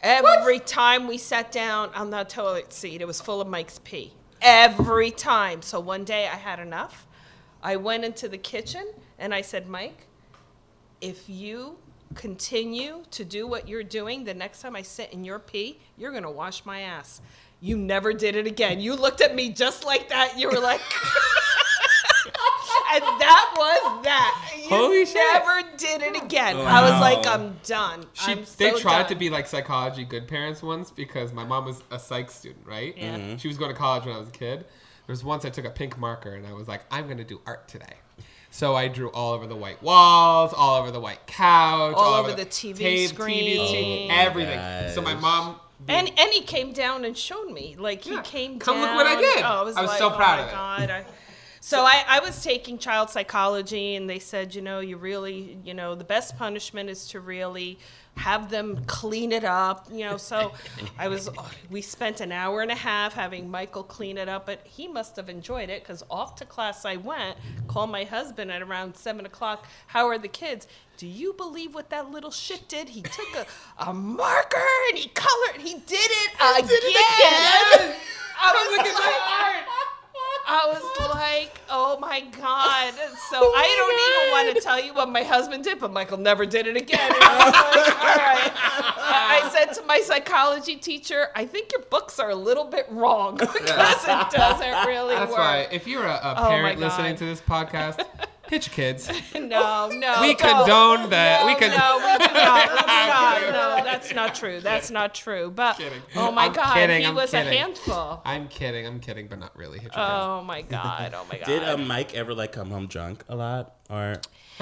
Every time we sat down on the toilet seat, it was full of Mike's pee. Every time. So one day I had enough. I went into the kitchen and I said, Mike, if you continue to do what you're doing, the next time I sit in your pee, you're going to wash my ass. You never did it again. You looked at me just like that. You were like, and that was that. You Holy shit. never did it again. I was like, I'm done. She, I'm they so tried done. to be like psychology good parents once because my mom was a psych student, right? Yeah. Mhm. She was going to college when I was a kid. There was once I took a pink marker and I was like, I'm going to do art today. So I drew all over the white walls, all over the white couch, All over the TV screen. everything. So my gosh. mom. And and he came down and showed me. Like he Yeah. came Come down. look what I did. Oh, I was, I was like, so oh proud my of it. God. I, so I, I was taking child psychology and they said, you know, you really, you know, the best punishment is to really have them clean it up, you know. So I was we spent an hour and a half having Michael clean it up, but he must have enjoyed it because off to class I went, called my husband at around seven o'clock, how are the kids? Do you believe what that little shit did? He took a, a marker and he colored. He did it again. I was Look at my art. I was like, oh my God. So oh I don't even want to tell you what my husband did, but Michael never did it again. And I was like, all right. I I said to my psychology teacher, I think your books are a little bit wrong because it doesn't really That's work. why if you're a, a Oh parent God. listening to this podcast, hit your kids. No, no. We don't. condone that. No, we con- no, we do not. We do not. No, that's not true. That's not true. But Kidding. oh my I'm God, kidding, he I'm was kidding. a handful. I'm kidding. I'm kidding, but not really. Hit your kids. Oh my God. Oh my God. Did um, Mike ever like come home drunk a lot or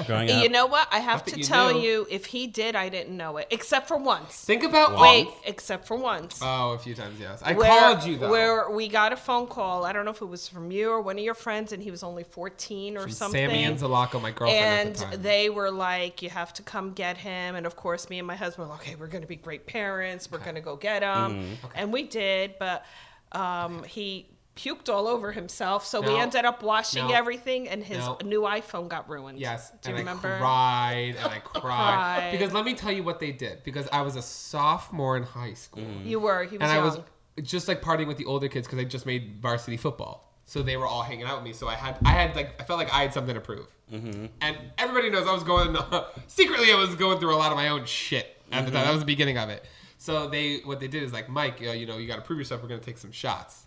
growing up? You know what? I have Not to you tell knew. you, if he did, I didn't know it, except for once. Think about Wait, except for once. Oh, a few times, yes. I where, called you though. Where we got a phone call. I don't know if it was from you or one of your friends, and he was only 14 or From something. Sammy and Zalako, my girlfriend and at the time. they were like, "You have to come get him." And of course, me and my husband were like, "Okay, we're going to be great parents. We're going to go get him," Mm-hmm. and we did. But um, he puked all over himself, so we ended up washing No. everything, and his No. new iPhone got ruined. Yes, do you and remember? I cried and I cried. cried. because let me tell you what they did. Because I was a sophomore in high school, mm. You were. He was and I was just like partying with the older kids because I just made varsity football. So they were all hanging out with me. So I had, I had like, I felt like I had something to prove. Mm-hmm. And everybody knows I was going secretly. I was going through a lot of my own shit at the time. Mm-hmm. That was the beginning of it. So they, what they did is like, Mike, uh, you know, you got to prove yourself. We're gonna take some shots.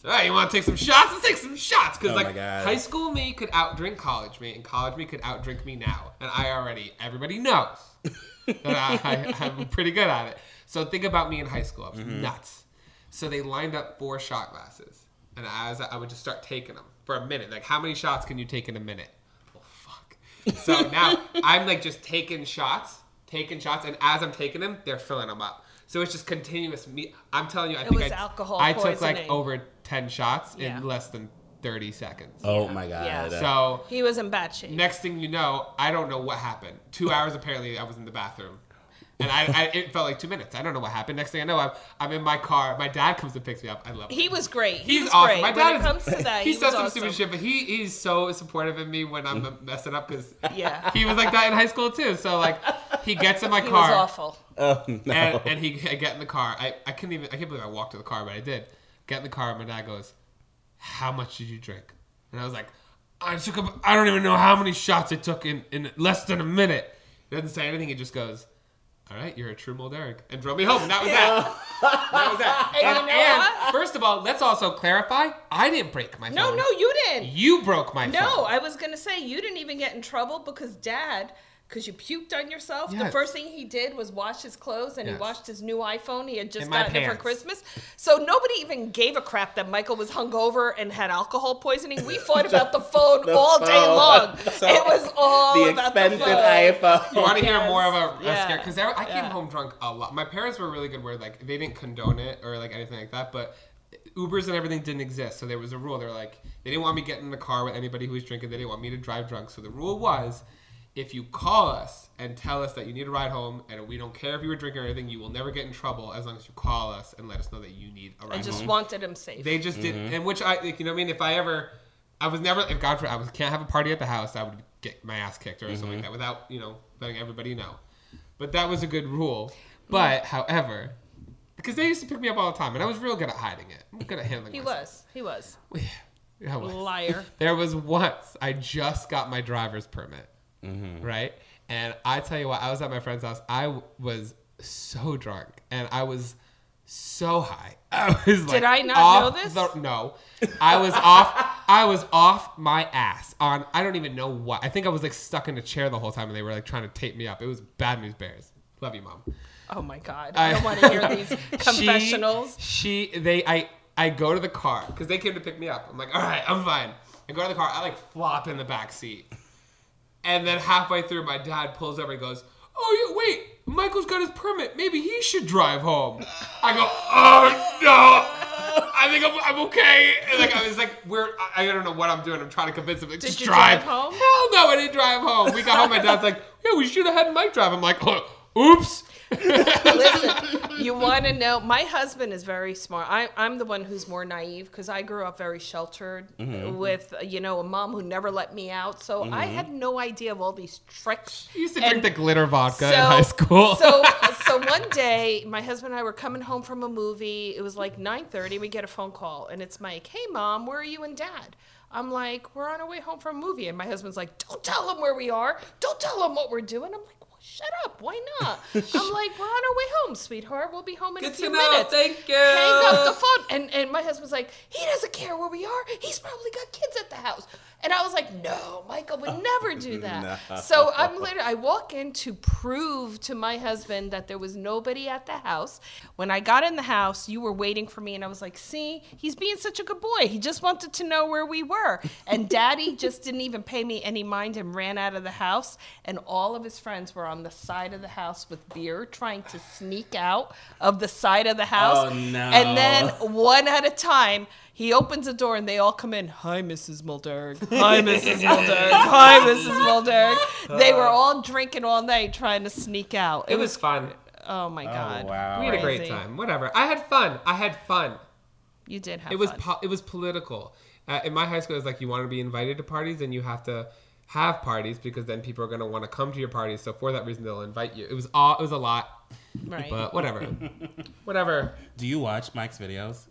So, hey, you want to take some shots? Let's take some shots. Because Oh like high school me could outdrink college me, and college me could outdrink me now. And I already, everybody knows that I, I'm pretty good at it. So think about me in high school. I was mm-hmm. nuts. So they lined up four shot glasses, and as I, I would just start taking them for a minute. Like, how many shots can you take in a minute? Well, fuck. So now I'm like just taking shots, taking shots, and as I'm taking them, they're filling them up. So it's just continuous. Me, I'm telling you, I think was I, alcohol I took like poisoning. over ten shots Yeah. in less than thirty seconds. Oh my god. Yeah. So He was in bad shape. next thing you know, I don't know what happened. Two hours apparently, I was in the bathroom. And I, I, it felt like two minutes. I don't know what happened. Next thing I know, I'm, I'm in my car. My dad comes and picks me up. I love it. He was great. He He's was awesome. great. My when dad it is, comes to that, he, he, says some awesome. stupid shit, but he he's so supportive of me when I'm messing up because Yeah. he was like that in high school too. So like he gets in my car. He car was awful. Oh no. and, and he I get in the car. I, I couldn't even I can't believe I walked to the car, but I did. Get in the car. My dad goes, "How much did you drink?" And I was like, "I took a, I don't even know how many shots I took in in less than a minute." He doesn't say anything. He just goes, "All right, you're a true mold Eric," and drove me home. That was that. That was that. And you know and first of all, let's also clarify: I didn't break my phone. No, no, you didn't. You broke my No, phone. I was gonna say you didn't even get in trouble because Dad because you puked on yourself. The first thing he did was wash his clothes, and Yes. he washed his new iPhone. He had just In my gotten it for. Christmas. So nobody even gave a crap that Michael was hungover and had alcohol poisoning. We fought about the phone The all day long. So, it was all the about expensive the phone. iPhone. You want to hear Yes. more of a, a Yeah. scare? Because I came Yeah. home drunk a lot. My parents were really good where like they didn't condone it or like anything like that, but Ubers and everything didn't exist. So there was a rule. They're like they didn't want me getting in the car with anybody who was drinking. They didn't want me to drive drunk. So the rule was, if you call us and tell us that you need a ride home, and we don't care if you were drinking or anything, you will never get in trouble as long as you call us and let us know that you need a ride home. I home. just wanted him safe. They just didn't, mm-hmm. and which I, like, you know, what I mean, if I ever, I was never, if God, forbid, I was can't have a party at the house, I would get my ass kicked or something like mm-hmm. that without, you know, letting everybody know. But that was a good rule. But, however, because they used to pick me up all the time, and I was real good at hiding it. I'm good at handling. he myself. was. He was. Yeah, I was. Liar. There was once I just got my driver's permit, Mm-hmm. right? And I tell you what, I was at my friend's house. I w- was so drunk, and I was so high. I was like, did I not off know this? the- no, I was off. I was off my ass on. I don't even know what. I think I was like stuck in a chair the whole time, and they were like trying to tape me up. It was bad news bears. Love you, mom. Oh my God. I don't want to hear these confessionals. She, she, they, I, I go to the car because they came to pick me up. I'm like, all right, I'm fine. I go to the car. I like flop in the back seat, and then halfway through, my dad pulls over and goes, "Oh, yeah, wait, Michael's got his permit. Maybe he should drive home." I go, "Oh no." I think I'm, I'm okay. And like I was like, we're I, I don't know what I'm doing. I'm trying to convince him. Like, just you drive. drive home? Hell no, I didn't drive home. We got home. My dad's like, yeah, we should have had Mike drive. I'm like, oh, oops. Listen, you want to know? My husband is very smart. I, I'm the one who's more naive because I grew up very sheltered Mm-hmm. with, you know, a mom who never let me out. So I had no idea of all these tricks. I used to And drink the glitter vodka in high school. so, so one day, my husband and I were coming home from a movie. It was like 9:30. We get a phone call, and it's Mike. Hey, mom, where are you and dad? I'm like, we're on our way home from a movie, and my husband's like, don't tell him where we are. Don't tell him what we're doing. I'm like. Shut up! Why not? I'm like, we're on our way home, sweetheart. We'll be home in a Good to few know. minutes. Thank you. Hang up the phone. And and my husband's like, he doesn't care where we are. He's probably got kids at the house. And I was like, no, Michael would never do that. So I'm literally, I walk in to prove to my husband that there was nobody at the house. When I got in the house, you were waiting for me, and I was like, see, he's being such a good boy. He just wanted to know where we were. And daddy just didn't even pay me any mind and ran out of the house. And all of his friends were on the side of the house with beer, trying to sneak out of the side of the house. Oh, no. And then one at a time, he opens the door and they all come in. Hi, Mrs. Mulderg. Hi, Mrs. Mulderg. Hi, Mrs. Mulderg. They were all drinking all night trying to sneak out. it was fun. oh my god. wow. We had a great Crazy. time. Whatever. I had fun. I had fun. You did have It was fun. po- it was political. Uh, in my high school, it was like you want to be invited to parties, and you have to have parties because then people are going to want to come to your parties. So for that reason, they'll invite you. It was all. It was a lot, right. but whatever. whatever. Do you watch Mike's videos?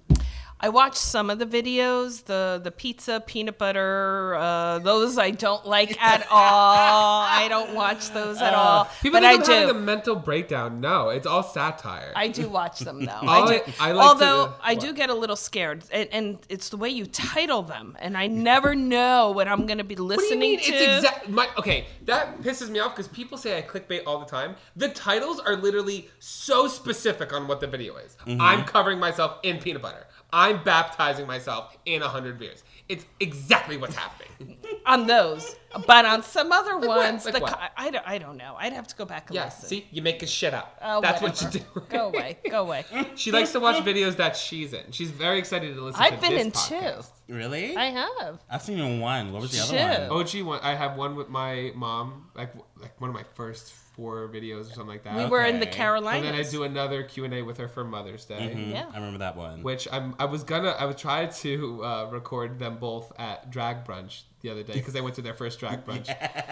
I watched some of the videos, the the pizza, peanut butter, uh, those I don't like at all. I don't watch those at all. People but I think I'm having do. a mental breakdown. No, it's all satire. I do watch them though. I do. I- I like to- Although I do get a little scared, and, and it's the way you title them, and I never know what I'm going to be What do you listening mean? to. It's exact. My okay, that pisses me off because people say I clickbait all the time. The titles are literally so specific on what the video is. I'm covering myself in peanut butter. I'm baptizing myself in a hundred beers. It's exactly what's happening. on those, but on some other what? ones, Like the what? co- I, don't, I don't know. I'd have to go back and Yeah. listen. See, you make a shit up. Oh, That's what you do. Go away. Go away. She likes to watch videos that she's in. She's very excited to listen. To it. I've to been in podcast. two. Really? I have. I've seen one. What was the Shit. other one? OG one. I have one with my mom, like like one of my first four videos or something like that. We were in the Okay. and then I do another Q and A with her for Mother's Day. Mhm, Yeah. I remember that one. which I'm I was gonna I was trying to uh, record them both at drag brunch the other day because they went to their first drag brunch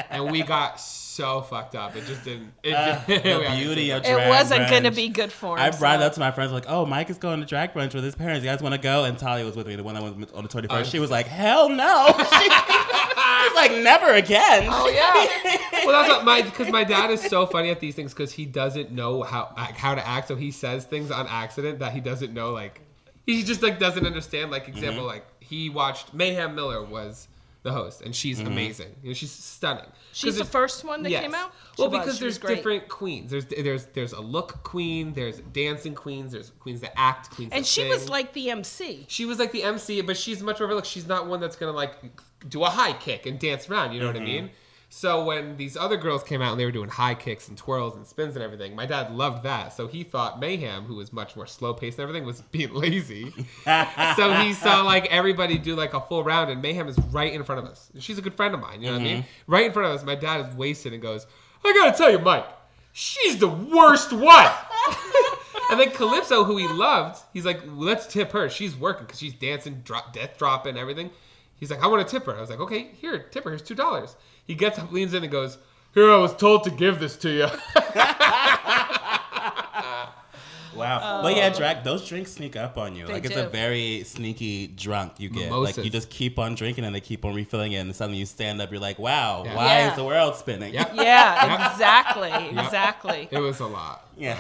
and we got so fucked up it just didn't it, Uh, the beauty so of it wasn't going to be good for him. I brought it up to my friends like, "Oh, Mike is going to drag brunch with his parents. You guys want to go?" And Talia was with me, the one that was on the twenty first. she was like, "Hell no!" She- She's like, "Never again." Oh yeah. well that's what my because my dad is so funny at these things because he doesn't know how how to act so he says things on accident that he doesn't know like he just like doesn't understand like example Mm-hmm. like he watched Mayhem Miller was the host, and she's mm-hmm. amazing. You know, she's stunning. She's the first one that came out? Well, She was, because she there's different queens. There's there's there's a look queen. There's dancing queens. There's queens that act. Queens And that she was like the MC. She was like the MC, but she's much more of a look. She's not one that's gonna like do a high kick and dance around. You know what I mm-hmm. mean? So when these other girls came out and they were doing high kicks and twirls and spins and everything, my dad loved that. So he thought Mayhem, who was much more slow paced and everything, was being lazy. so he saw like everybody do like a full round, and Mayhem is right in front of us. She's a good friend of mine. You know what I mean? Mm-hmm. Right in front of us. My dad is wasted and goes, "I gotta tell you, Mike, she's the worst one." And then Calypso, who he loved, he's like, let's tip her. She's working because she's dancing, drop, death dropping, everything. He's like, I want to tip her. I was like, okay, here, tip her. Here's two dollars. He gets up, leans in, and goes, "Here, I was told to give this to you." Wow. but yeah, drag those drinks sneak up on you. They like it's a very sneaky drunk you get. Mimosas. Like you just keep on drinking and they keep on refilling it and suddenly you stand up, you're like, Wow, Yeah. why Yeah. is the world spinning? Yep. Yeah, exactly, exactly. It was a lot. Yeah.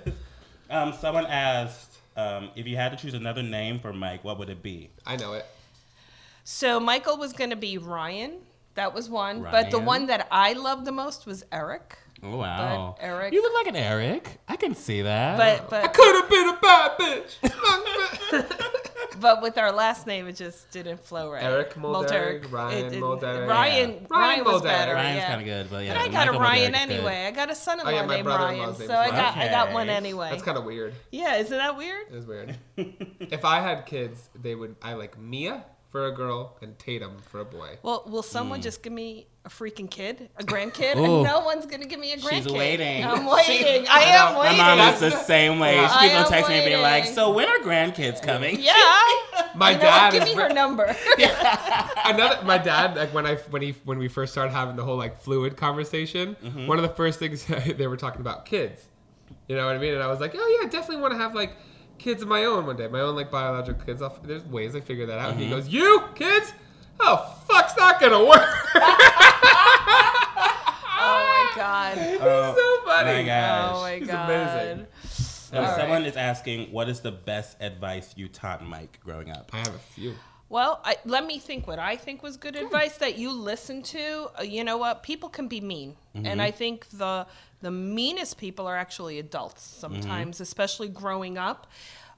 um, someone asked, um, if you had to choose another name for Mike, what would it be? I know it. So Michael was going to be Ryan. That was one. But the one that I loved the most was Eric. Oh wow. But Eric- You look like an Eric. I can see that. But but I could have been a bad bitch. but with our last name, it just didn't flow right. Eric Molderic, Molderic. Ryan It didn't- Ryan. Yeah. Ryan, Ryan was Molderic. better. Ryan's yeah. kind of good, but yeah. But I got a Ryan Molderic is good. anyway. I got a son-in-law Oh, yeah, named Ryan, name's so I Ryan. got I got one anyway. That's kind of weird. yeah, isn't that weird? It was weird. if I had kids, they would. I like Mia for a girl and Tatum for a boy. Well, will someone just give me a freaking kid, a grandkid? Ooh. no one's gonna give me a grandkid. She's waiting. I'm waiting. I am know. My waiting. mom is the same way. Yeah. She keeps I on am texting me being like, "So when are grandkids coming?" Yeah. My You know dad Give is me her number. another my dad like when I when he when we first started having the whole like fluid conversation, Mm-hmm. one of the first things they were talking about kids. You know what I mean? And I was like, oh yeah, definitely want to have like kids of my own one day, my own like biological kids. I'll, there's ways I figure that out. And he Mm-hmm. goes, you kids? Oh fuck's not gonna work. oh my god. Oh, so funny. my gosh. Oh my He's god. amazing. All someone right. is asking, "What is the best advice you taught Mike growing up?" I have a few. Well, I, let me think what I think was good advice that you listen to. Uh, you know what? People can be mean, and I think the the meanest people are actually adults sometimes, especially growing up.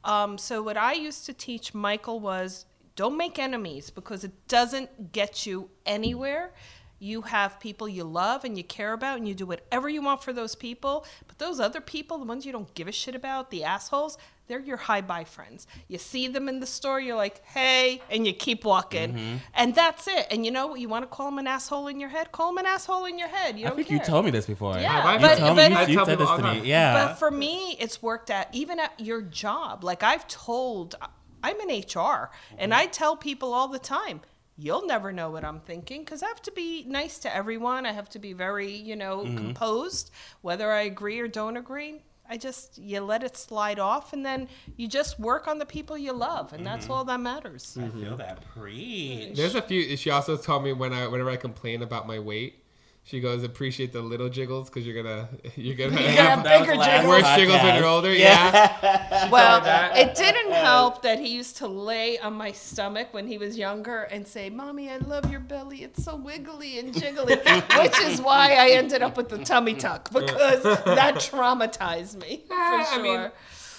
Um, so what I used to teach Michael was don't make enemies because it doesn't get you anywhere. You have people you love and you care about, and you do whatever you want for those people. But those other people, the ones you don't give a shit about, the assholes, they're your high bye friends. You see them in the store, you're like, hey, and you keep walking. Mm-hmm. And that's it. And you know what? You want to call them an asshole in your head? Call them an asshole in your head. You I don't think care. you told me this before. Yeah, you but- told but- me. I You, you said this to me. Yeah. But for me, it's worked at even at your job. Like I've told, I'm in HR, and I tell people all the time, you'll never know what I'm thinking because I have to be nice to everyone. I have to be very, you know, mm-hmm. composed, whether I agree or don't agree. I just you let it slide off, and then you just work on the people you love, and that's mm-hmm. all that matters. I feel mm-hmm. that preach. There's a few. She also told me when I whenever I complain about my weight, she goes appreciate the little jiggles because you're gonna you're gonna You're have gonna bigger jiggles. worse jiggles when you're older. Yeah. Well, it didn't help that he used to lay on my stomach when he was younger and say, "Mommy, I love your belly. It's so wiggly and jiggly," which is why I ended up with the tummy tuck because that traumatized me for sure. I mean,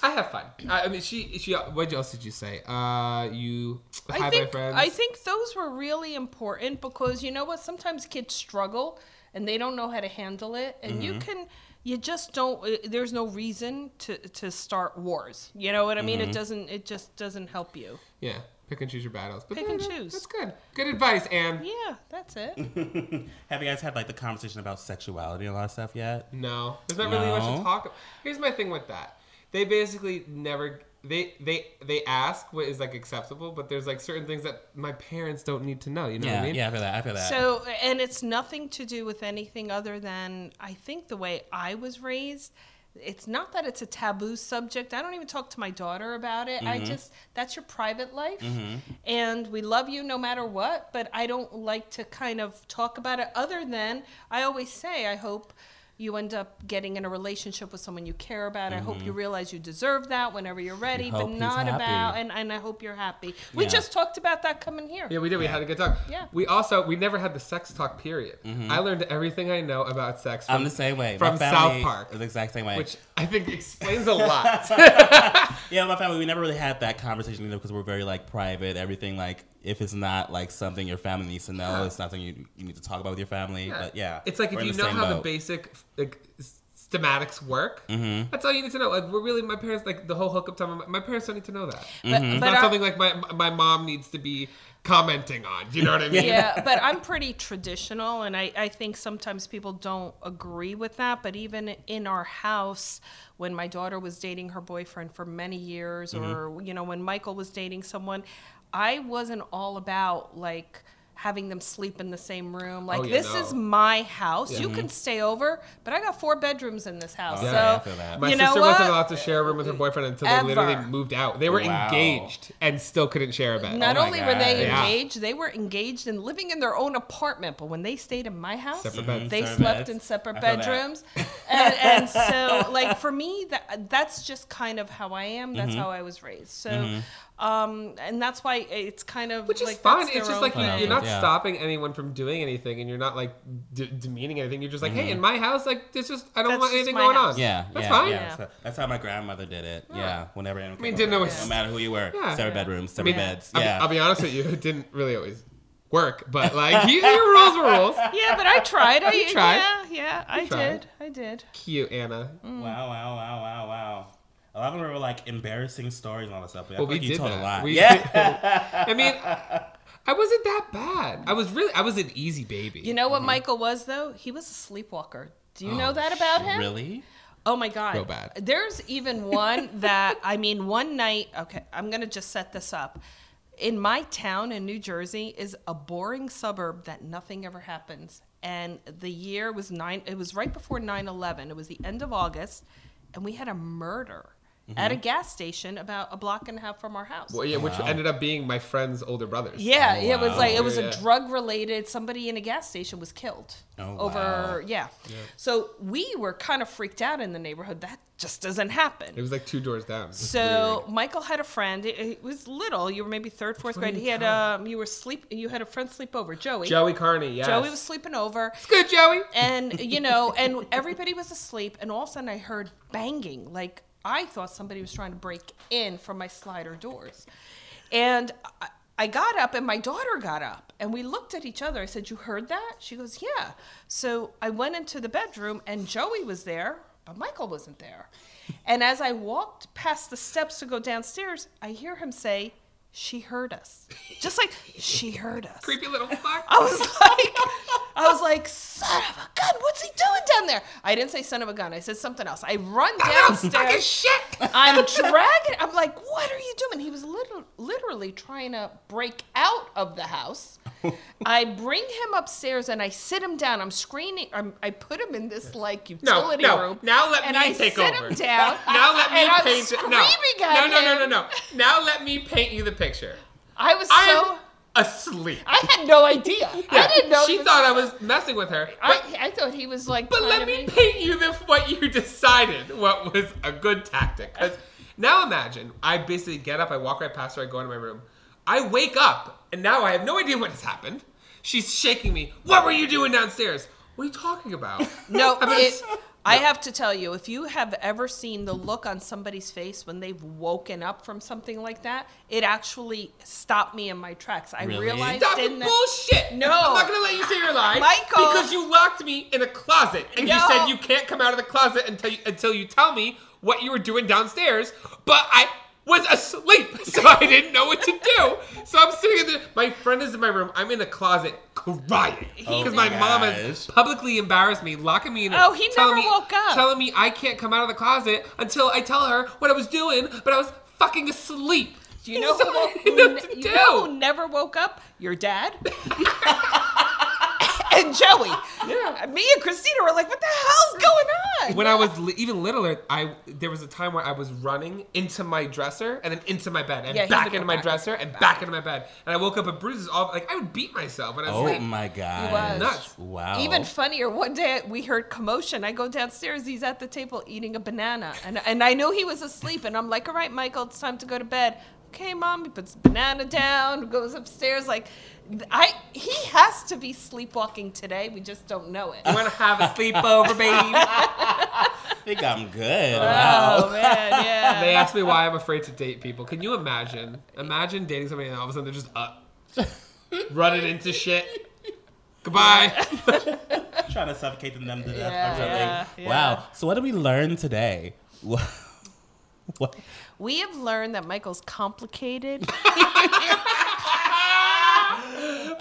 I have fun. I, I mean, she she. What else did you say? Uh, you hi, I my think friends. I think those were really important because you know what? Sometimes kids struggle and they don't know how to handle it, and you Mm-hmm. can. You just don't. uh, There's no reason to to start wars. You know what I mean? Mm-hmm. It doesn't. It just doesn't help you. yeah, pick and choose your battles. But Pick yeah, and that- choose. That's good. Good advice, Anne. Yeah, that's it. Have you guys had like the conversation about sexuality and all that stuff yet? No, there's not really much to No? talk. Here's my thing with that. They basically never. They they they ask what is like acceptable, but there's like certain things that my parents don't need to know. You know yeah, what I mean? yeah, I feel that. I feel that. So, and it's nothing to do with anything other than I think the way I was raised. It's not that it's a taboo subject. I don't even talk to my daughter about it. I mm-hmm. just, that's your private life. Mm-hmm. And we love you no matter what, but I don't like to kind of talk about it other than I always say, I hope you end up getting in a relationship with someone you care about. I hope you mm-hmm. realize you deserve that whenever you're ready, but not about. And, and I hope you're happy. We Yeah. just talked about that coming here. Yeah, we did. We had a good talk. Yeah. We also we never had the sex talk period. Mm-hmm. I learned everything I know about sex from, I'm the same way. from my South Park, is the exact same way. which I think explains a lot. yeah, my family we never really had that conversation either because we're very like private. Everything like if it's not like something your family needs to know, it's not something you, you need to talk about with your family. But yeah, It's like if you know same how the basic like s- schematics work, Mm-hmm. that's all you need to know. Like we're really my parents like the whole hookup time. My, my parents don't need to know that. But, It's Mm-hmm. but not I- something like my my mom needs to be commenting on. Do you know what I mean? yeah, but I'm pretty traditional, and I, I think sometimes people don't agree with that. But even in our house, when my daughter was dating her boyfriend for many years, Mm-hmm. or you know when Michael was dating someone, I wasn't all about like having them sleep in the same room. Like Oh, yeah, this no. is my house. You can mm-hmm. stay over, but I got four bedrooms in this house. Oh, so yeah, that. My you sister know wasn't allowed to share a room with her boyfriend until they literally moved out. They were Wow. engaged and still couldn't share a bed. Not Oh my only were they Yeah. engaged, they were engaged and living in their own apartment. But when they stayed in my house, Separate mm-hmm. beds. they Separate slept beds. in separate I feel that. bedrooms. and, and so, like for me, that that's just kind of how I am. That's Mm-hmm. how I was raised. So, mm-hmm. Um, and that's why it's kind of Which is like fine. It's just like you- thing. you're not Yeah. stopping anyone from doing anything, and you're not like d- demeaning anything. You're just like, hey, in my house, like it's just I don't That's want anything going house. on. Yeah, that's yeah, fine. Yeah. Yeah. So that's how my grandmother did it. Yeah, whenever anyone. I mean, came didn't over. always- No matter who you were, Yeah. separate Yeah. bedrooms, I separate mean, beds. I'll, be, yeah. I'll be honest with you, it didn't really always work, but like you, your rules were rules. Yeah, but I tried. I You tried. Yeah, yeah, I tried. did. I did. Cute, Anna. Mm. Wow, wow, wow, wow, wow. A lot of them were like embarrassing stories and all that stuff. But Well, feel we like you told that. a lot. We- yeah. I mean, I wasn't that bad. I was really, I was an easy baby. You know Mm-hmm. what Michael was though? He was a sleepwalker. Do you Oh, know that about him? Really? Oh my god. Real bad. There's even one that I mean one night, okay, I'm going to just set this up. In my town in New Jersey is a boring suburb that nothing ever happens. And the year was 9 it was right before 9/11. It was the end of August and we had a murder at a gas station about a block and a half from our house. Well, yeah, which ended up being my friend's older brothers. Yeah, Oh, it was like it was Yeah, a yeah. drug related. Somebody in a gas station was killed Oh, over. wow. Yeah. so we were kind of freaked out in the neighborhood. That just doesn't happen. It was like two doors down. So weird. Michael had a friend. It, it was little. You were maybe third, fourth grade. He had um. You were sleep. You had a friend sleep over. Joey. Joey Carney, Yeah. Joey was sleeping over, It's good, Joey. and you know, and everybody was asleep, and all of a sudden I heard banging. Like I thought somebody was trying to break in from my slider doors, and. I, I got up and my daughter got up and we looked at each other. I said, You heard that? She goes, Yeah. So I went into the bedroom and Joey was there, but Michael wasn't there. And as I walked past the steps to go downstairs, I hear him say, She heard us. Just like, She heard us. Creepy little fuck. I was like, I was like, son of a gun, what's he doing down there? I didn't say son of a gun. I said something else. I run Fucking downstairs. shit. I'm dragging. I'm like, what are you doing? He was literally, literally trying to break out of the house. I bring him upstairs and I sit him down. I'm screaming. I'm, I put him in this like No, utility no. room. Now let and me I take sit over. him down. Now let me and I'm paint it. No. screaming no, at no, no, no, no. Now let me paint you the picture. I was I so. am asleep. I had no idea. I didn't know. he She was- thought I was messing with her. But, I, I thought he was like. but let me be- paint you the what you decided what was a good tactic. Because now imagine I basically get up, I walk right past her, I go into my room. I wake up, and now I have no idea what has happened. She's shaking me. What were you doing downstairs? What are you talking about? No, I mean, it, I have to tell you, if you have ever seen the look on somebody's face when they've woken up from something like that, it actually stopped me in my tracks. I Really? realized Stop in it, the, bullshit! No. I'm not gonna let you say your lie, Michael. because you locked me in a closet and you No. said you can't come out of the closet until you, until you tell me what you were doing downstairs. But I was asleep, so I didn't know what to do. So I'm sitting in the. My friend is in my room. I'm in the closet crying Oh because my my mom has publicly embarrassed me, locking me in. A, Oh, he telling never me, woke up. Telling me I can't come out of the closet until I tell her what I was doing, but I was fucking asleep. do you know So who, I woke- didn't who know what ne- to you know who never woke up? Your dad. and Joey. Yeah. Me and Christina were like, "What the hell's going on?" when I was li- even littler, I there was a time where I was running into my dresser and then into my bed and Yeah, he back would into my back dresser and back into my bed, and I woke up with bruises all like I would beat myself when I was Oh asleep. my god. was. Nuts. Wow. Even funnier, one day we heard commotion. I go downstairs. He's at the table eating a banana, and and I knew he was asleep. And I'm like, "All right, Michael, it's time to go to bed." Okay, mom. He puts the banana down, goes upstairs. Like, I he has to be sleepwalking today. We just don't know it. You want to have a sleepover, baby? I think I'm good. Oh Wow. man, yeah. they ask me why I'm afraid to date people. Can you imagine? Imagine dating somebody and all of a sudden they're just up, running into shit. Goodbye. Trying to suffocate them to death Yeah, or something. yeah, yeah. Wow. So what did we learn today? What? what? We have learned that Michael's complicated,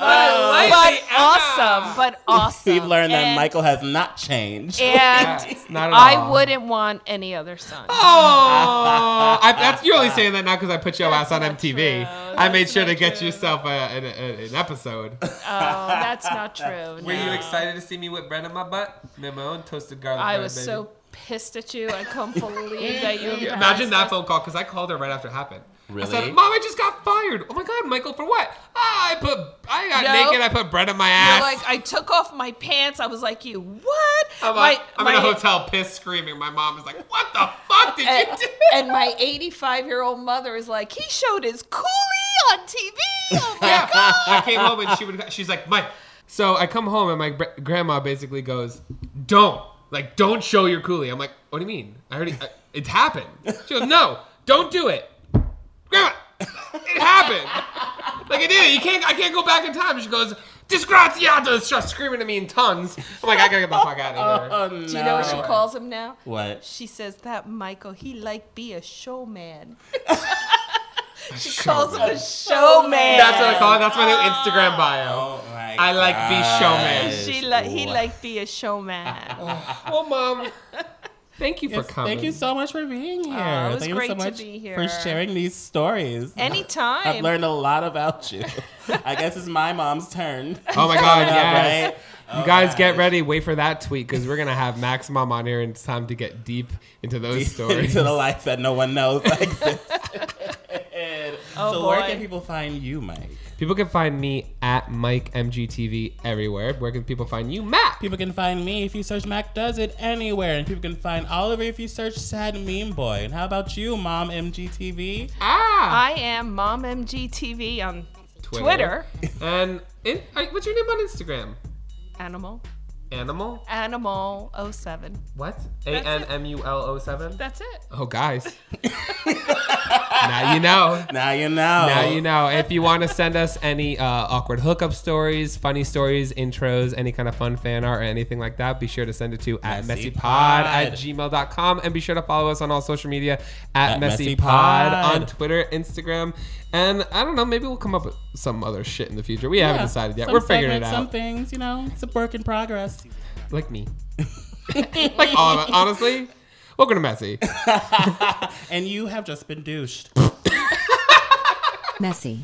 I oh. but like the awesome. But awesome. We've learned that Michael has not changed. And Yes, not at I wouldn't want any other son. Oh, I, that's you're only saying that now because I put your ass on MTV. true. I made That's sure to not get true. yourself uh, a, an, a, an episode. Oh, that's not true. Were you excited to see me with bread in my butt? Me my own toasted garlic I bread, was baby. so pissed at you. I can't believe that you. Imagine that us. phone call because I called her right after it happened. I said, "Mom, I just got fired." Oh my God, Michael, for what? Ah, I put, I got No. naked. I put bread in my You're ass. like, I took off my pants. I was like, you what? I'm, my, like- I'm in a hotel, piss screaming. My mom is like, "What the fuck did And, you do?" and my 85 year old mother is like, he showed his coolie on TV. Oh my Yeah. I came home and she would. She's like, Mike. So I come home and my grandma basically goes, "Don't like, don't show your coolie." I'm like, "What do you mean? I already, I, it's happened." She goes, "No, don't do it, grandma. It happened. like it did. You can't. I can't go back in time." She goes, "Disgraziato!" Starts screaming at me in tongues. I'm like, I gotta get the fuck out of here. Oh, no. Do you know what she calls him now? What? She says that Michael, he like be a showman. she calls him a showman. That's what I call it. That's my new Instagram bio. Oh my I like be showman. gosh. She like he like be a showman. Well, mom, thank you for Yes, coming. Thank you so much for being here. Oh, it was thank great you so to much be for sharing these stories. Anytime. I've learned a lot about you. I guess it's my mom's turn. Oh my God, yes. right? You Oh, guys get ready. Wait for that tweet because we're gonna have Max Mom on here, and it's time to get deep into those stories. into the life that no one knows exists. Oh, so where can people find you, Mike? people can find me at Mike MGTV everywhere. Where can people find you, Matt? People can find me if you search Mac Does It anywhere. And people can find Oliver if you search Sad Meme Boy. And how about you, Mom MGTV? Ah, I am Mom MGTV on Twitter. and in, what's your name on Instagram? Animal. Animal. Animal 07. What? A That's N it. M U L O seven. That's it. Oh, guys. now you know. Now you know. Now you know. If you want to send us any uh, awkward hookup stories, funny stories, intros, any kind of fun fan art, or anything like that, be sure to send it to at Messy messypod Pod. at gmail.com. And be sure to follow us on all social media at, At messypod messypod. on Twitter, Instagram. And I don't know, maybe we'll come up with some other shit in the future. We haven't decided yet. We're figuring it out. Some things, you know, it's a work in progress. Like me. like all of it, honestly. Welcome to Messy. And you have just been douched. Messy.